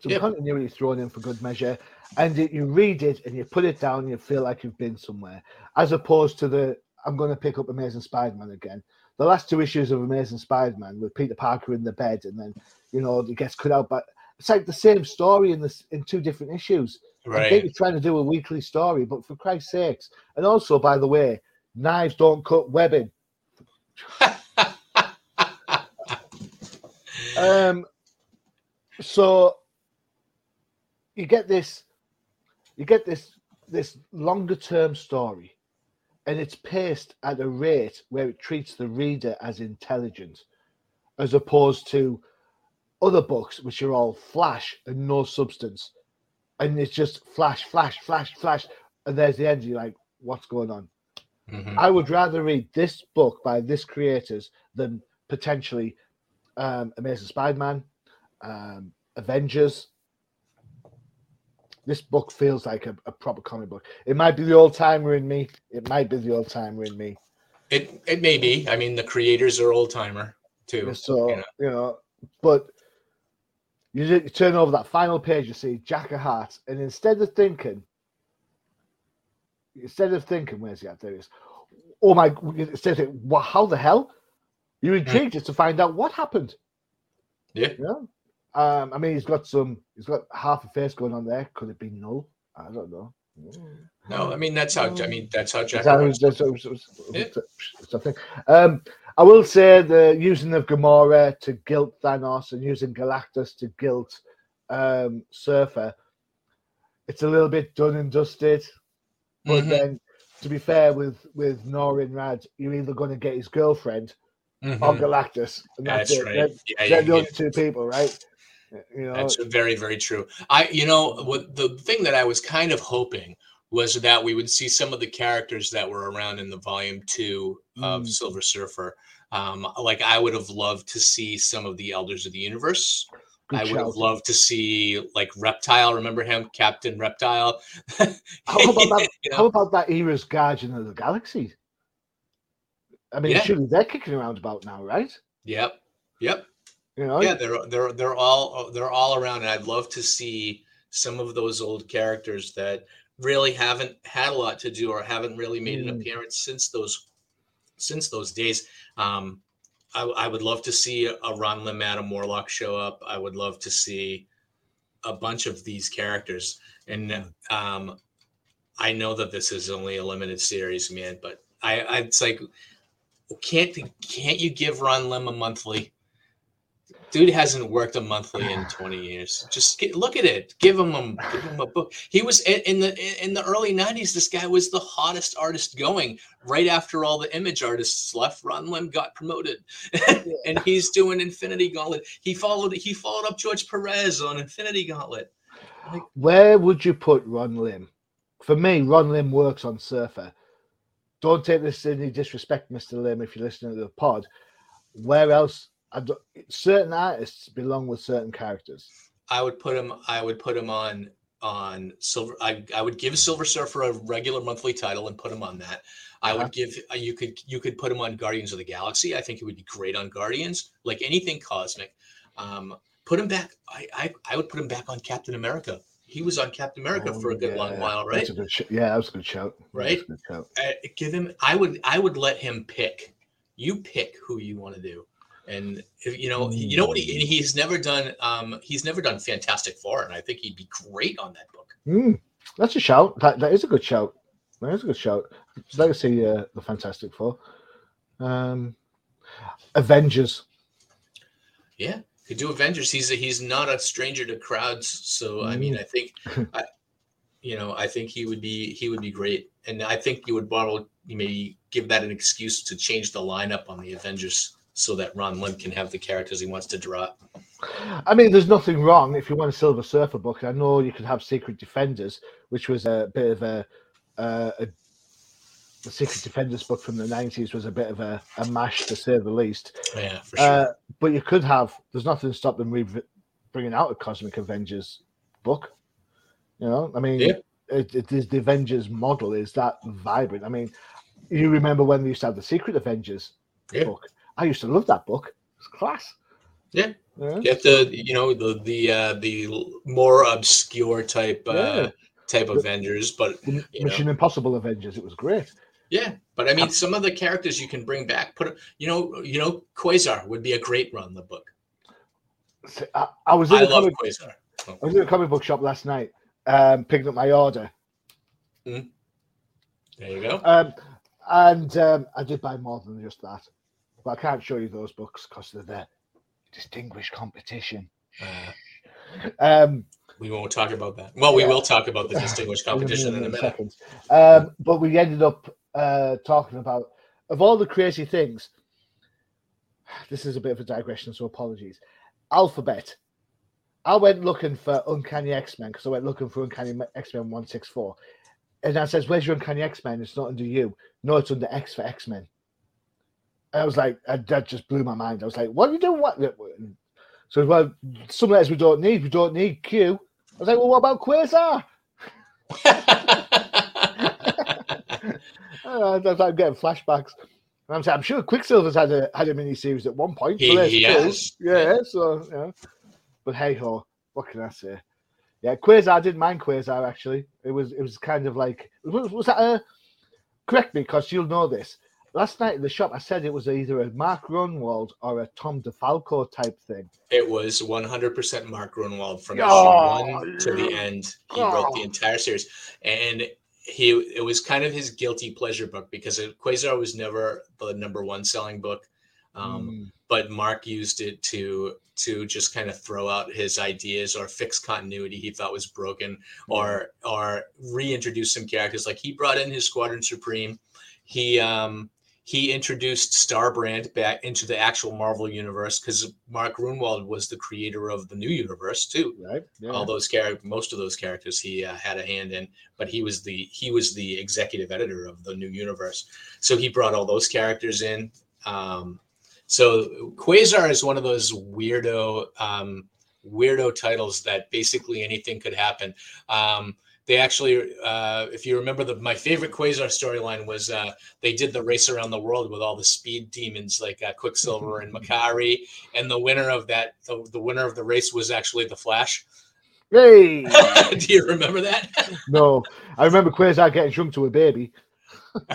some yep. continuity thrown in for good measure, and it, you read it and you put it down, and you feel like you've been somewhere, as opposed to the I'm going to pick up Amazing Spider-Man again. The last two issues of Amazing Spider-Man with Peter Parker in the bed, and then you know it gets cut out, but it's like the same story in this in two different issues. Right. I think you're trying to do a weekly story, but for Christ's sakes, and also by the way, knives don't cut webbing. um, so you get this, you get this this longer term story and it's paced at a rate where it treats the reader as intelligent, as opposed to other books which are all flash and no substance, and it's just flash, flash, flash, flash, and there's the end. You're like, what's going on? Mm-hmm. I would rather read this book by this creators than potentially um, Amazing Spider-Man, um, Avengers, this book feels like a, a proper comic book. It might be the old timer in me. It might be the old timer in me. It it may be. I mean, the creators are old timer too. So you know, you know but you, you, turn over that final page, you see Jack of Hearts, and instead of thinking, instead of thinking, where's he at? There he is. Oh my! Instead of well, how the hell? You're hmm. intrigued just to find out what happened. Yeah. Yeah. Um, I mean, he's got some. He's got half a face going on there. Could it be null? I don't know. No, I mean that's how. I mean that's how Jack. That something. Um, I will say the using of Gamora to guilt Thanos and using Galactus to guilt um, Surfer. It's a little bit done and dusted, but mm-hmm. then to be fair with with Norrin Radd, you're either going to get his girlfriend mm-hmm. or Galactus, and that's, that's it. Right. They're, yeah, they're yeah, the only two people, right? You know, that's very, very true. I, you know, what the thing that I was kind of hoping was that we would see some of the characters that were around in the volume two of mm. Silver Surfer. Um, like I would have loved to see some of the Elders of the Universe. Good I would have loved to see like Reptile. Remember him, Captain Reptile? how, about that, you know? how about that era's Guardian of the Galaxy? I mean, yeah. surely they're kicking around about now, right? Yep. Yep. You know, yeah, they're they're they're all they're all around, and I'd love to see some of those old characters that really haven't had a lot to do or haven't really made mm. an appearance since those since those days. Um, I, I, would love to see a Ron Lim Adam Warlock show up. I would love to see a bunch of these characters, and um, I know that this is only a limited series, man. But I, I it's like, can't can't you give Ron Lim a monthly? Dude hasn't worked a monthly in 20 years. Just get, look at it. Give him a give him a book. He was in, in the in the early 90s. This guy was the hottest artist going. Right after all the image artists left, Ron Lim got promoted, and he's doing Infinity Gauntlet. He followed he followed up George Perez on Infinity Gauntlet. Like, Where would you put Ron Lim? For me, Ron Lim works on Surfer. Don't take this any disrespect, Mr. Lim, if you're listening to the pod. Where else certain artists belong with certain characters. I would put him. I would put him on on silver. I, I would give Silver Surfer a regular monthly title and put him on that. I would give uh, you could you could put him on Guardians of the Galaxy. I think it would be great on Guardians, like anything cosmic. Um, put him back. I, I I would put him back on Captain America. He was on Captain America oh, for a good yeah. long while, right? Sh- yeah, that was a good shout. Right? Good shout. Uh, give him. I would I would let him pick. You pick who you want to do and you know you know what he, mm. he's never done um he's never done fantastic four and i think he'd be great on that book. Mm, that's a shout. That, that is a good shout. That is a good shout. I'd like to see uh, the fantastic four. Um avengers. Yeah could do avengers. He's a, he's not a stranger to crowds so mm. i mean mm. i think I, you know i think he would be he would be great. And i think you would borrow maybe give that an excuse to change the lineup on the avengers so that Ron Lim can have the characters he wants to draw. I mean, there's nothing wrong if you want a Silver Surfer book. I know you could have Secret Defenders, which was a bit of a, uh, a the Secret Defenders book from the 90s was a bit of a, a mash to say the least. Yeah, for sure. Uh, but you could have, there's nothing to stop them re- bringing out a Cosmic Avengers book. You know, I mean, yeah. it, it is the Avengers model is that vibrant. I mean, you remember when we used to have the Secret Avengers yeah. book? I used to love that book. It's class. Yeah. yeah. Get the you know the the uh, the more obscure type uh, yeah. type the, Avengers, but Mission know. Impossible Avengers. It was great. Yeah, but I mean, some of the characters you can bring back. Put you know, you know, Quasar would be a great run. The book. I, I was in I a love comic, Quasar. I was in a comic book shop last night, um, picking up my order. Mm. There you go. Um, and um, I did buy more than just that. But I can't show you those books because they're the distinguished competition. Uh, um, we won't talk about that. Well, we yeah. will talk about the distinguished competition in, a minute. Um, but we ended up uh, talking about of all the crazy things. This is a bit of a digression, so apologies. Alphabet. I went looking for Uncanny X Men because I went looking for Uncanny X Men one six four, and I says, "Where's your Uncanny X Men?" It's not under you. No, it's under X for X Men. I was like, that just blew my mind. I was like, what are you doing? What? So, well, some letters we don't need. We don't need Q. I was like, well, what about Quasar? I was like, getting flashbacks. And I'm saying, I'm sure Quicksilver's had a had a mini series at one point. He, he has. Yeah, so yeah. But hey ho, what can I say? Yeah, Quasar. I didn't mind Quasar actually. It was it was kind of like was, was that a correct me because you'll know this last night in the shop, I said it was either a Mark Gruenwald or a Tom DeFalco type thing. It was 100% Mark Gruenwald from oh, issue one to the end. He oh. wrote the entire series, and he it was kind of his guilty pleasure book because it, Quasar was never the number one selling book. Um, mm. But Mark used it to to just kind of throw out his ideas or fix continuity he thought was broken, or or reintroduce some characters. Like he brought in his Squadron Supreme. He um, he introduced Starbrand back into the actual Marvel universe because Mark Gruenwald was the creator of the new universe too. Right. Yeah. All those characters, most of those characters, he uh, had a hand in, but he was the he was the executive editor of the new universe. So he brought all those characters in. Um, so Quasar is one of those weirdo um, weirdo titles that basically anything could happen. Um, they actually, uh, if you remember, the my favorite Quasar storyline was uh, they did the race around the world with all the speed demons like uh, Quicksilver and Makkari, and the winner of that, the, the winner of the race was actually the Flash. Hey, do you remember that? no, I remember Quasar getting shrunk to a baby.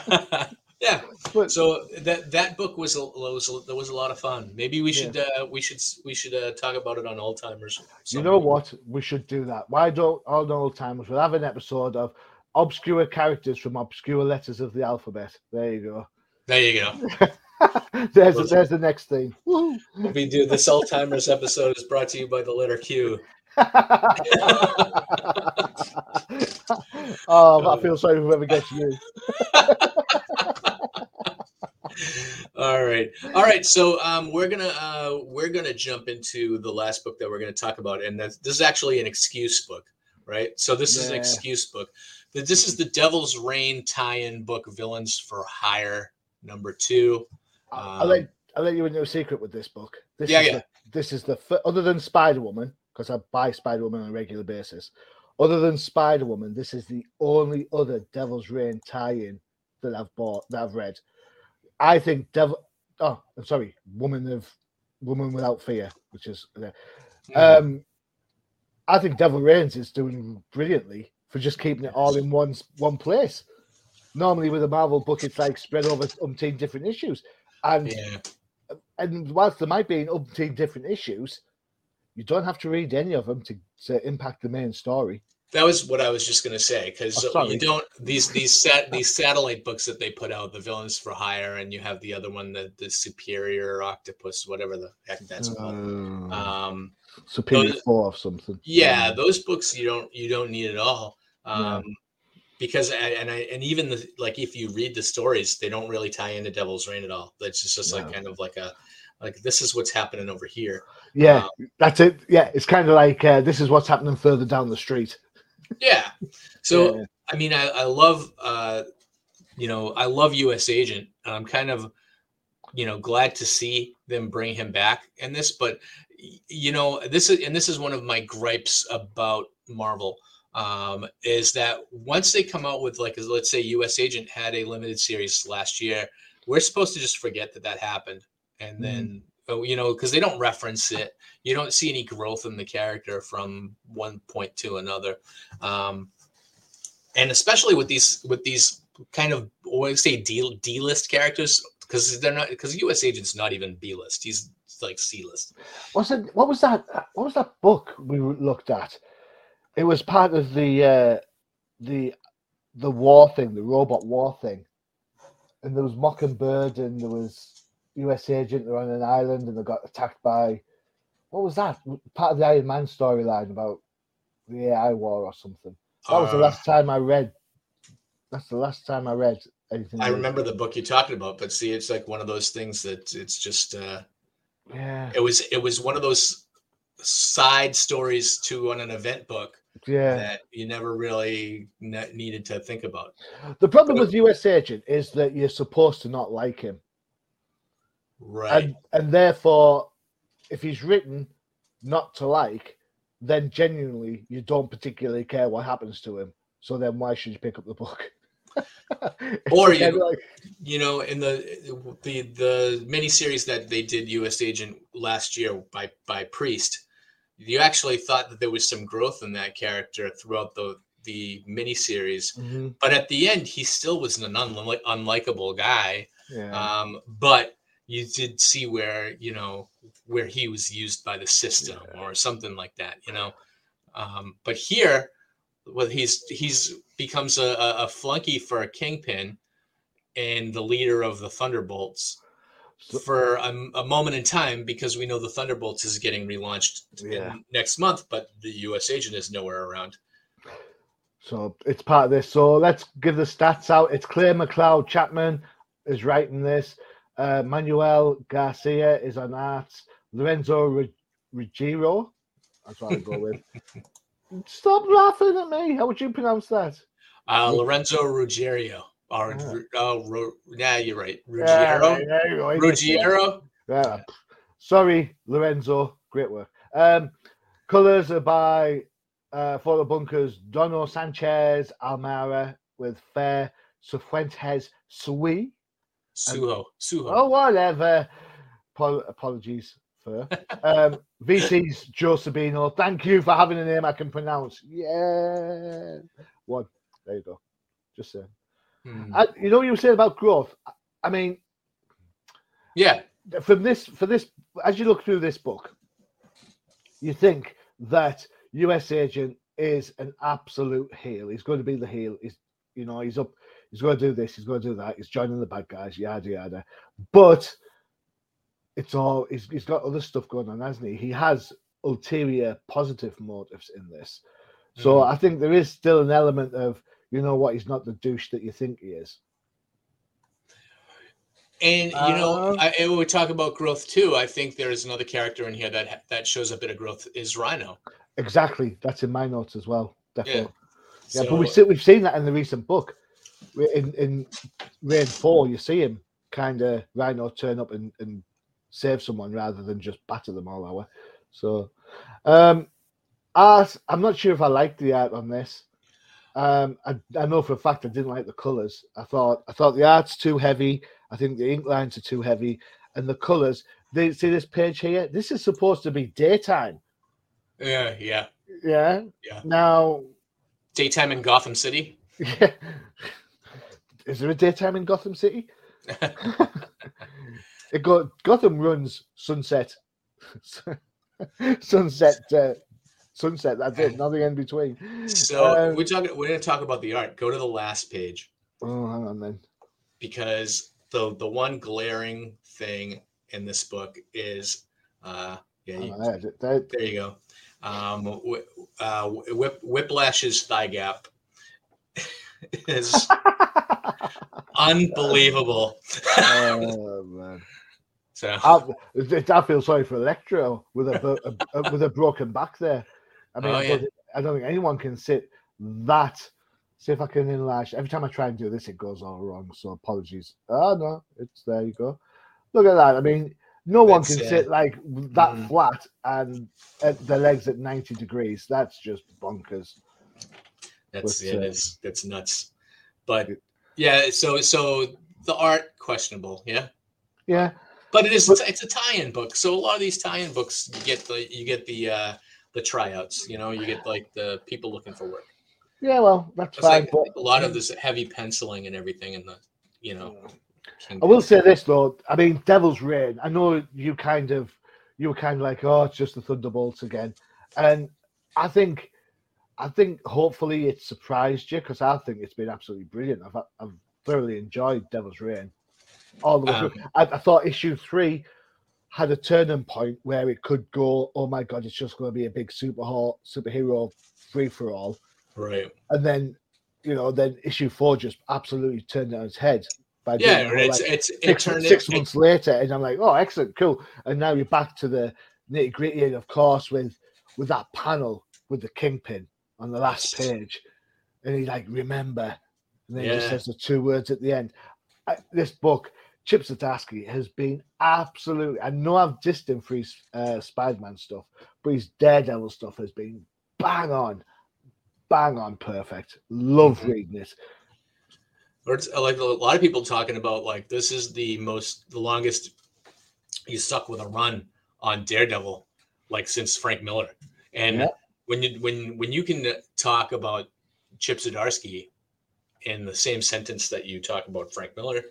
Yeah. But, so that that book was a, was a, that was a lot of fun. Maybe we should yeah. uh, we should we should uh, talk about it on old timers. You know what? We should do that. Why don't all old timers? We'll have an episode of obscure characters from obscure letters of the alphabet. There you go. There you go. there's there's the next thing. We do this Alzheimer's episode is brought to you by the letter Q. oh, I feel sorry for whoever gets you. all right all right so um, we're gonna uh, we're gonna jump into the last book that we're gonna talk about and this is actually an excuse book right? So this yeah. is an excuse book. This is the devil's reign tie-in book villains for hire number two. Um, i'll let i'll let you in no secret with this book. This yeah yeah. the, this is the other than spider-woman because i buy spider-woman on a regular basis other than spider-woman this is the only other devil's reign tie-in that i've bought that i've read I think Devil. Oh, I'm sorry, Woman of Woman Without Fear, which is. Mm-hmm. Um, I think Devil Reigns is doing brilliantly for just keeping it all in one one place. Normally, with a Marvel book, it's like spread over umpteen different issues, and yeah. and whilst there might be umpteen different issues, you don't have to read any of them to, to impact the main story. That was what I was just going to say because oh, you don't these these sat these satellite books that they put out, the villains for hire, and you have the other one, the the superior octopus, whatever the heck that's called. Uh, um, superior those, four or something. Yeah, those books you don't you don't need at all. Um, yeah. Because and I and even the like if you read the stories, they don't really tie into Devil's Reign at all. That's just, just like kind of like a like this is what's happening over here. Yeah, um, that's it. Yeah, it's kind of like uh, this is what's happening further down the street yeah. So yeah. I mean, I, I love uh, you know I love U.S. Agent, and I'm kind of you know glad to see them bring him back in this. But you know this is and this is one of my gripes about Marvel um, is that once they come out with like let's say U.S. Agent had a limited series last year, we're supposed to just forget that that happened, and mm. then you know, because they don't reference it. You don't see any growth in the character from one point to another, um, and especially with these with these kind of what say D D list characters because they're not because U.S. Agent's not even B list. He's like C list. What's it? What was that? What was that book we looked at? It was part of the uh, the the war thing, the robot war thing, and there was Mockingbird and there was US agent. They're on an island and they got attacked by what was that? Part of the Iron Man storyline about the AI war or something. That was uh, the last time I read. That's the last time I read anything. I remember the book you're talking about, but see, it's like one of those things that it's just. uh Yeah. It was. It was one of those side stories to on an event book yeah that you never really ne- needed to think about the problem with us agent is that you're supposed to not like him Right. And, and therefore, if he's written not to like, then genuinely you don't particularly care what happens to him. So then why should you pick up the book? or you, like... you know, in the the the miniseries that they did U.S. Agent last year by by Priest, you actually thought that there was some growth in that character throughout the the miniseries, mm-hmm. but at the end, he still was an unlike, unlikable guy. Yeah. Um, but you did see where you know where he was used by the system yeah. or something like that you know? Um, but here well he's he's becomes a, a flunky for a kingpin and the leader of the thunderbolts for a, a, moment in time because we know the thunderbolts is getting relaunched yeah. next month but the us agent is nowhere around. So it's part of this. So let's give the stats out. It's clay mcleod chapman is writing this uh, Manuel Garcia is on art. Lorenzo Ruggiero. That's what I go with. Stop laughing at me. How would you pronounce that? Uh, Lorenzo Ruggiero. Or, yeah. oh, Ru- yeah, you're right. Ruggiero. Yeah, yeah, Ruggiero. Yeah. Sorry, Lorenzo. Great work. Um, colors are by uh, for the bunkers Dono Sanchez Almara with Fer Sifuentes Sui Sujo. Sujo. Oh, whatever. apologies for um, VC's Joe Sabino. Thank you for having a name I can pronounce. Yeah. One. There you go. Just saying. Hmm. I, you know what you were saying about growth? I mean, yeah. From this, for this, as you look through this book, you think that US Agent is an absolute heel. He's going to be the heel. He's, you know, he's up He's going to do this. He's going to do that. He's joining the bad guys. Yada yada. But it's all. He's, he's got other stuff going on, hasn't he? He has ulterior positive motives in this. So Mhm. I think there is still an element of you know what? He's not the douche that you think he is. And you know, Uh, I, and when we talk about growth too. I think there is another character in here that that shows a bit of growth is Rhino. Exactly. That's in my notes as well. Definitely. Yeah, So, but we see, we've seen that in the recent book. In in Reign Four, you see him kind of Rhino turn up and, and save someone rather than just batter them all over. So, um, art. I'm not sure if I like the art on this. Um, I, I know for a fact I didn't like the colors. I thought I thought the art's too heavy. I think the ink lines are too heavy, and the colors. They see this page here. This is supposed to be daytime. yeah, yeah, Yeah. Yeah. Now, daytime in Gotham City. Yeah. Is there a daytime in Gotham City? it got Gotham runs sunset, sunset, uh, sunset. That's it. Nothing in between. So Um, we're talking. We're going to talk about the art. Go to the last page oh, hang on then. because the the one glaring thing in this book is, uh, yeah, you, Oh, there's it. There- you go. Um, whi- uh, Whip, Whiplash's thigh gap is unbelievable. oh man, So I, I feel sorry for Electro with a, a- a- with a broken back there. I mean, Oh, I, yeah. don't, think- I don't think anyone can sit that. See if I can enlarge. Every time I try and do this, it goes all wrong. So apologies. Oh no, it's there. You go. Look at that. I mean, no one can uh, sit like that mhm. flat and at the legs at ninety degrees. That's just bonkers. that's But, it uh, is that's nuts. But yeah, so so the art questionable, yeah. Yeah, But it is But- it's a tie-in book. So a lot of these tie-in books you get the you get the uh the tryouts, you know, you get like the people looking for work. yeah. Well, that's It's fine. like but a lot of this heavy penciling and everything in the you know. I will say this though. I mean, Devil's Reign. I know you kind of, you were kind of like, oh, it's just the Thunderbolts again, and I think, I think hopefully it surprised you because I think it's been absolutely brilliant. I've I've thoroughly enjoyed Devil's Reign all the way Um, through. I, I thought issue three had a turning point where it could go, oh my god, it's just going to be a big super superhero free for all right. and then you know then issue four just absolutely turned on its head by Yeah, whole, it's like, it's it six, turned six it, months later and i'm like oh excellent cool and now you're back to the nitty gritty and of course with with that panel with the kingpin on the last page and he like remember and then he just says the two words at the end I, this book chip Zdarsky has been absolutely i know i've dissed him for his uh, spider-man stuff but his daredevil stuff has been bang on bang on perfect love Mhm. reading it like a lot of people talking about like this is the most the longest you stuck with a run on Daredevil like since Frank Miller. And Yeah. When you when when you can talk about Chip Zdarsky in the same sentence that you talk about Frank Miller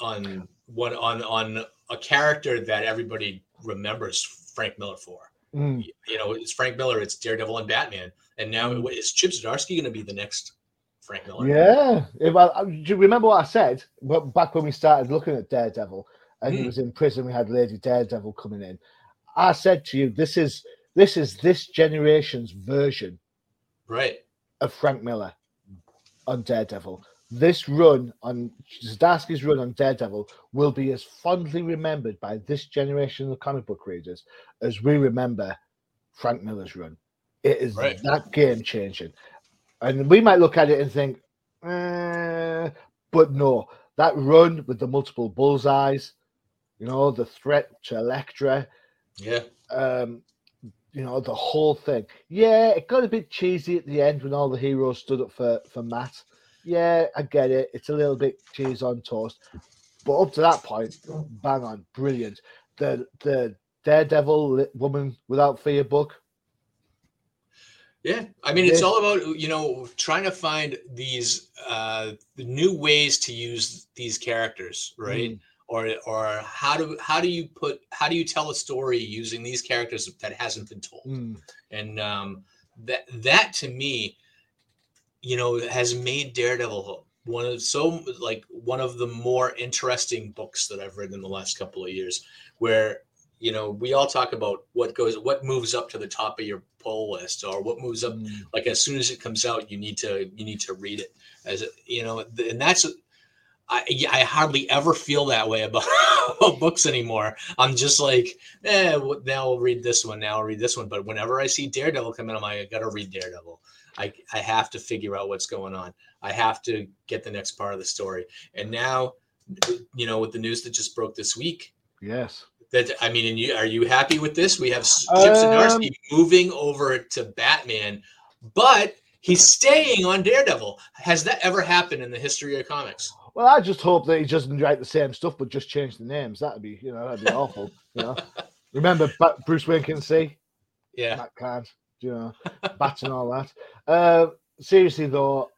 on one on on a character that everybody remembers Frank Miller for. Mm. You know, it's Frank Miller, it's Daredevil and Batman. And now Mm. is Chip Zdarsky going to be the next Frank Miller? Yeah. If I, I- do you remember what I said Well, back when we started looking at Daredevil and he Mm. was in prison? We had Lady Daredevil coming in. I said to you, this is this is this generation's version Right. of Frank Miller on Daredevil. This run on Zdarsky's run on Daredevil will be as fondly remembered by this generation of comic book readers as we remember Frank Miller's run. It is Right. that game changing. And we might look at it and think, eh, but no, that run with the multiple bullseyes, you know, the threat to Elektra, Yeah. um, you know, the whole thing. Yeah, it got a bit cheesy at the end when all the heroes stood up for, for Matt. Yeah, I get it. It's a little bit cheese on toast. But up to that point, bang on, brilliant. The the Daredevil woman without fear book. Yeah. I mean, it's all about, you know, trying to find these uh the new ways to use these characters, right? Mm. Or or how do how do you put how do you tell a story using these characters that hasn't been told? Mm. And um that that to me, you know, has made Daredevil one of so like one of the more interesting books that I've read in the last couple of years, where you know we all talk about what goes what moves up to the top of your pull list or what moves up Mm. like as soon as it comes out you need to you need to read it as you know and that's I, I hardly ever feel that way about, books anymore. I'm just like, eh, now I'll read this one. Now I'll read this one. But whenever I see Daredevil come in, I'm like, I gotta read Daredevil. I, I have to figure out what's going on. I have to get the next part of the story. And now, you know, with the news that just broke this week, Yes. that I mean, and you are you happy with this? We have Chip Um, Zdarsky moving over to Batman, but he's staying on Daredevil. Has that ever happened in the history of comics? Well, I just hope that he doesn't write the same stuff, but just change the names. That'd be, you know, that'd be awful. You know, remember Bruce Wayne can see, Yeah. Matt can't. You know, bats and all that. Uh, seriously though,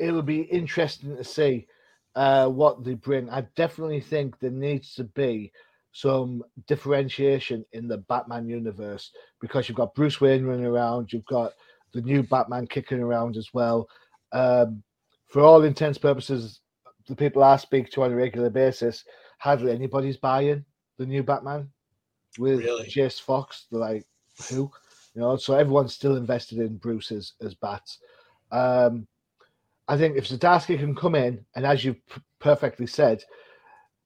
it'll be interesting to see uh, what they bring. I definitely think there needs to be some differentiation in the Batman universe because you've got Bruce Wayne running around, you've got the new Batman kicking around as well. Um, for all intents purposes, the people I speak to on a regular basis, hardly anybody's buying the new Batman with Really? Jace Fox. They're like, who? You know, so everyone's still invested in Bruce as, as Bats. Um, I think if Zdarsky can come in and, as you p- perfectly said,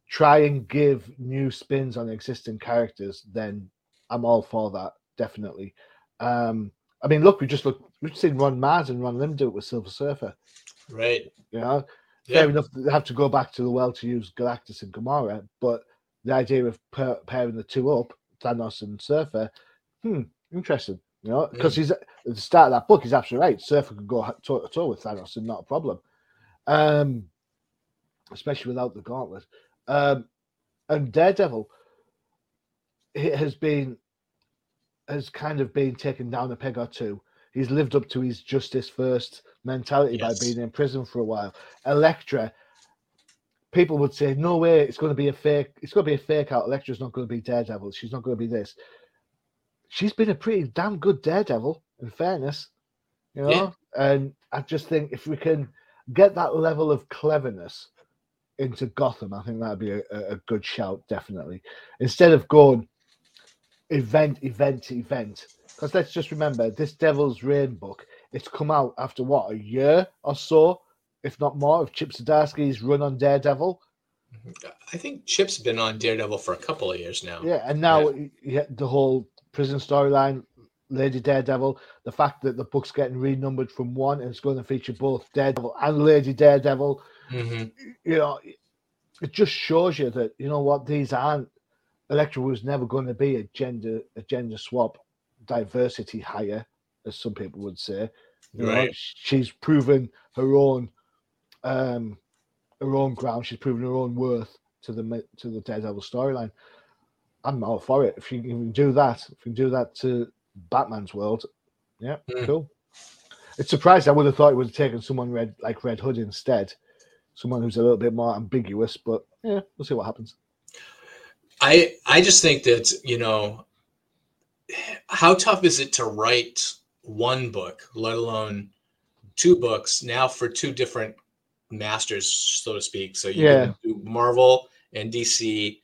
try and give new spins on existing characters, then I'm all for that. Definitely. Um, I mean, look, we just look. We've seen Ron Marz and Ron Lim do it with Silver Surfer. Right. You know, Yeah. fair enough. They have to go back to the well to use Galactus and Gamora, but the idea of pa- pairing the two up, Thanos and Surfer, hmm, interesting. You know, because he's at the start of that book, he's absolutely right. Surfer could go toe to toe with Thanos and not a problem, um, especially without the gauntlet. Um, and Daredevil it has been has kind of been taken down a peg or two. He's lived up to his justice first mentality Yes. by being in prison for a while. Elektra, people would say, "No way, it's going to be a fake. It's going to be a fake out. Elektra's not going to be Daredevil. She's not going to be this." She's been a pretty damn good Daredevil, in fairness, you know. Yeah. And I just think if we can get that level of cleverness into Gotham, I think that'd be a, a good shout, definitely. Instead of going event, event, event. Because let's just remember, this Devil's Reign book, it's come out after what, a year or so, if not more, of Chip Zdarsky's run on Daredevil. I think Chip's been on Daredevil for a couple of years now. Yeah, and now yeah. the whole prison storyline, Lady Daredevil, the fact that the book's getting renumbered from one and it's going to feature both Daredevil and Lady Daredevil, hmm you know, it just shows you that you know what these aren't. Elektra was never going to be a gender a gender swap diversity hire, as some people would say. You know, Right. she's proven her own um her own ground. She's proven her own worth to the to the Daredevil storyline. I'm all for it. If you can do that, if you can do that to Batman's world, yeah, Mm. cool. It's surprised I would have thought it would have taken someone red like Red Hood instead, someone who's a little bit more ambiguous. But yeah, we'll see what happens. I I just think that you know how tough is it to write one book, let alone two books now for two different masters, so to speak. So you Yeah. do Marvel and DC,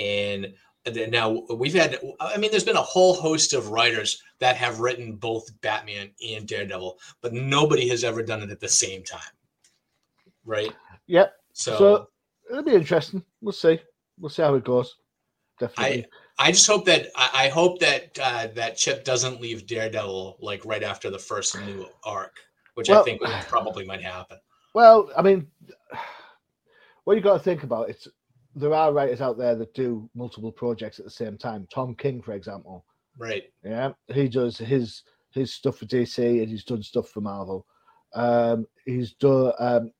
and then now we've had. I mean, there's been a whole host of writers that have written both Batman and Daredevil, but nobody has ever done it at the same time, right? Yep. So, So it'll be interesting. We'll see. We'll see how it goes. Definitely. I just hope that I I hope that uh, that Chip doesn't leave Daredevil like right after the first new arc, which I think probably might happen. Well, I mean, what you got to think about it's there are writers out there that do multiple projects at the same time. Tom King, for example, Right. yeah, he does his his stuff for DC and he's done stuff for Marvel. Um, he's done um,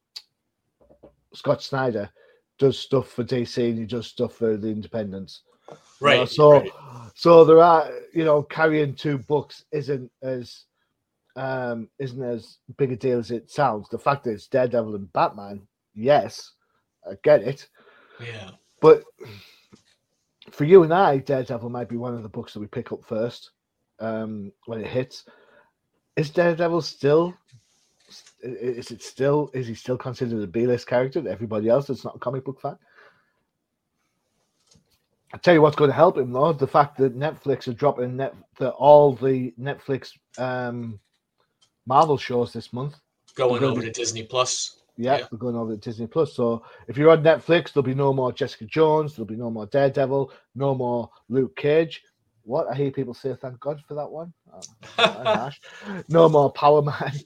Scott Snyder does stuff for DC and he does stuff for the Independents. You know, Right. so right. so there are you know carrying two books isn't as um isn't as big a deal as it sounds. The fact that it's Daredevil and Batman, yes, I get it. Yeah. But for you and I, Daredevil might be one of the books that we pick up first um when it hits. Is Daredevil still is it still is he still considered a B-list character to everybody else that's not a comic book fan? I tell you what's going to help him though, the fact that Netflix are dropping net that all the Netflix um, Marvel shows this month. Going over gonna Disney Plus. Yeah, Yeah. they're going over to Disney Plus. So if you're on Netflix, there'll be no more Jessica Jones, there'll be no more Daredevil, no more Luke Cage. What I hear people say, thank God for that one. Um, no more Power Man.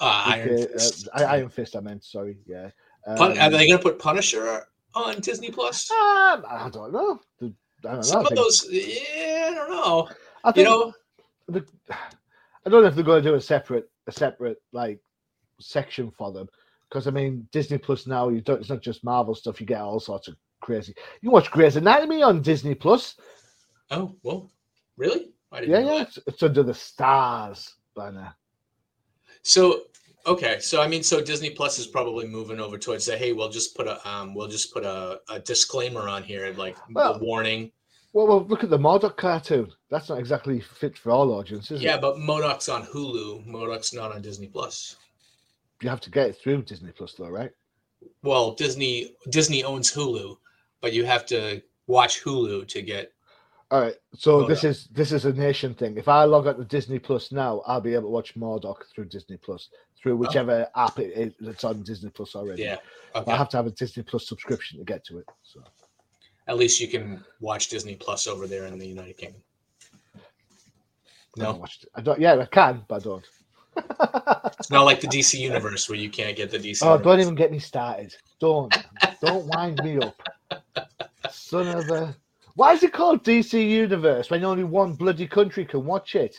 Uh, Iron Okay, Fist. uh, I- Iron Fist. I meant sorry. Yeah. Pun- Um, are they going to put Punisher on Disney Plus? um, I don't know. I don't know. Some I of those, yeah, I don't know. I You think know, the, I don't know if they're going to do a separate, a separate like section for them because I mean Disney Plus now you don't. It's not just Marvel stuff. You get all sorts of crazy. You watch Grey's Anatomy on Disney Plus. oh well, really? Yeah, yeah. It's, it's under the stars banner. So okay, so I mean, so Disney Plus is probably moving over towards say, hey, we'll just put a um, we'll just put a, a disclaimer on here, like Well, a warning. Well, well, look at the MODOK cartoon. That's not exactly fit for all audiences. Yeah, it? but MODOK's on Hulu. MODOK's not on Disney Plus. you have to get it through Disney Plus, though, right? Well, Disney Disney owns Hulu, but you have to watch Hulu to get. All right. So MODOK. this is this is a nation thing. If I log on to Disney Plus now, I'll be able to watch MODOK through Disney Plus through whichever app it is that's on Disney Plus already. Yeah, okay. I have to have a Disney Plus subscription to get to it. So At least you can watch Disney Plus over there in the United Kingdom. I No, don't watch it. I don't. Yeah, I can, but I don't. it's not like the DC universe where you can't get the DC. Oh, don't even get me started. Don't don't wind me up. Son of a. Why is it called DC Universe when only one bloody country can watch it?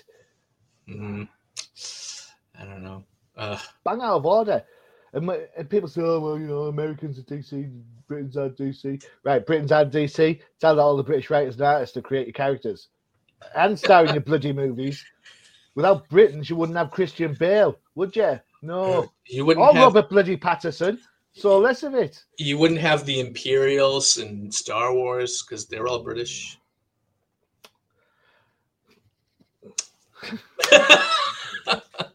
Mhm. I don't know. Uh, Bang out of order. And, and people say, oh, well, you know, Americans are DC, Britons are DC. Right, Britons are DC. Tell all the British writers and artists to create your characters and star in your bloody movies. Without Britons, you wouldn't have Christian Bale, would you? No. you wouldn't Or have Robert bloody Pattinson. So less of it. you wouldn't have the Imperials in Star Wars because they're all British.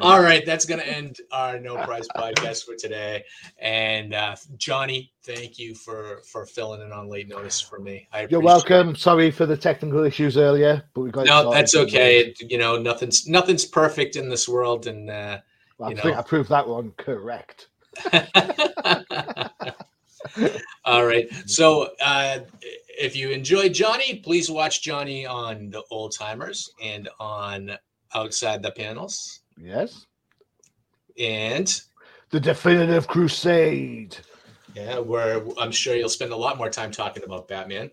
all right, that's going to end our No Prize podcast for today. And uh, Johnny, thank you for for filling in on late notice for me. I You're welcome. Sorry for the technical issues earlier, but we got it No, that's okay. It- you know, nothing's nothing's perfect in this world, and uh, I you think. I proved that one correct. All right. So uh, if you enjoyed Johnny, please watch Johnny on the Old Timers and on Outside the Panels. Yes. And The definitive crusade. yeah, where I'm sure you'll spend a lot more time talking about Batman.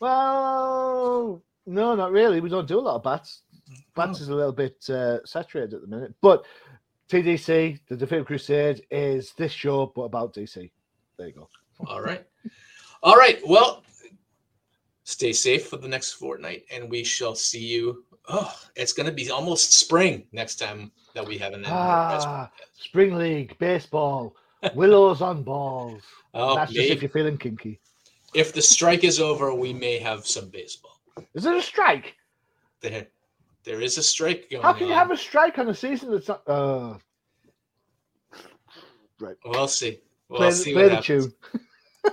Well, no, not really. We don't do a lot of bats. Bats is a little bit uh, saturated at the minute. But TDC, the Definitive Crusade, is this show, but about DC. There you go. All right. All right. Well, stay safe for the next fortnight, and we shall see you. Oh, it's going to be almost spring next time that we have an Ah, Spring League, baseball, willows on balls. Oh, That's just maybe. if you're feeling kinky. if the strike is over, we may have some baseball. Is it a strike? There, there is a strike going How can you have a strike on a season that's not. Uh, right. We'll see. We'll Play, see play what the happens. tune.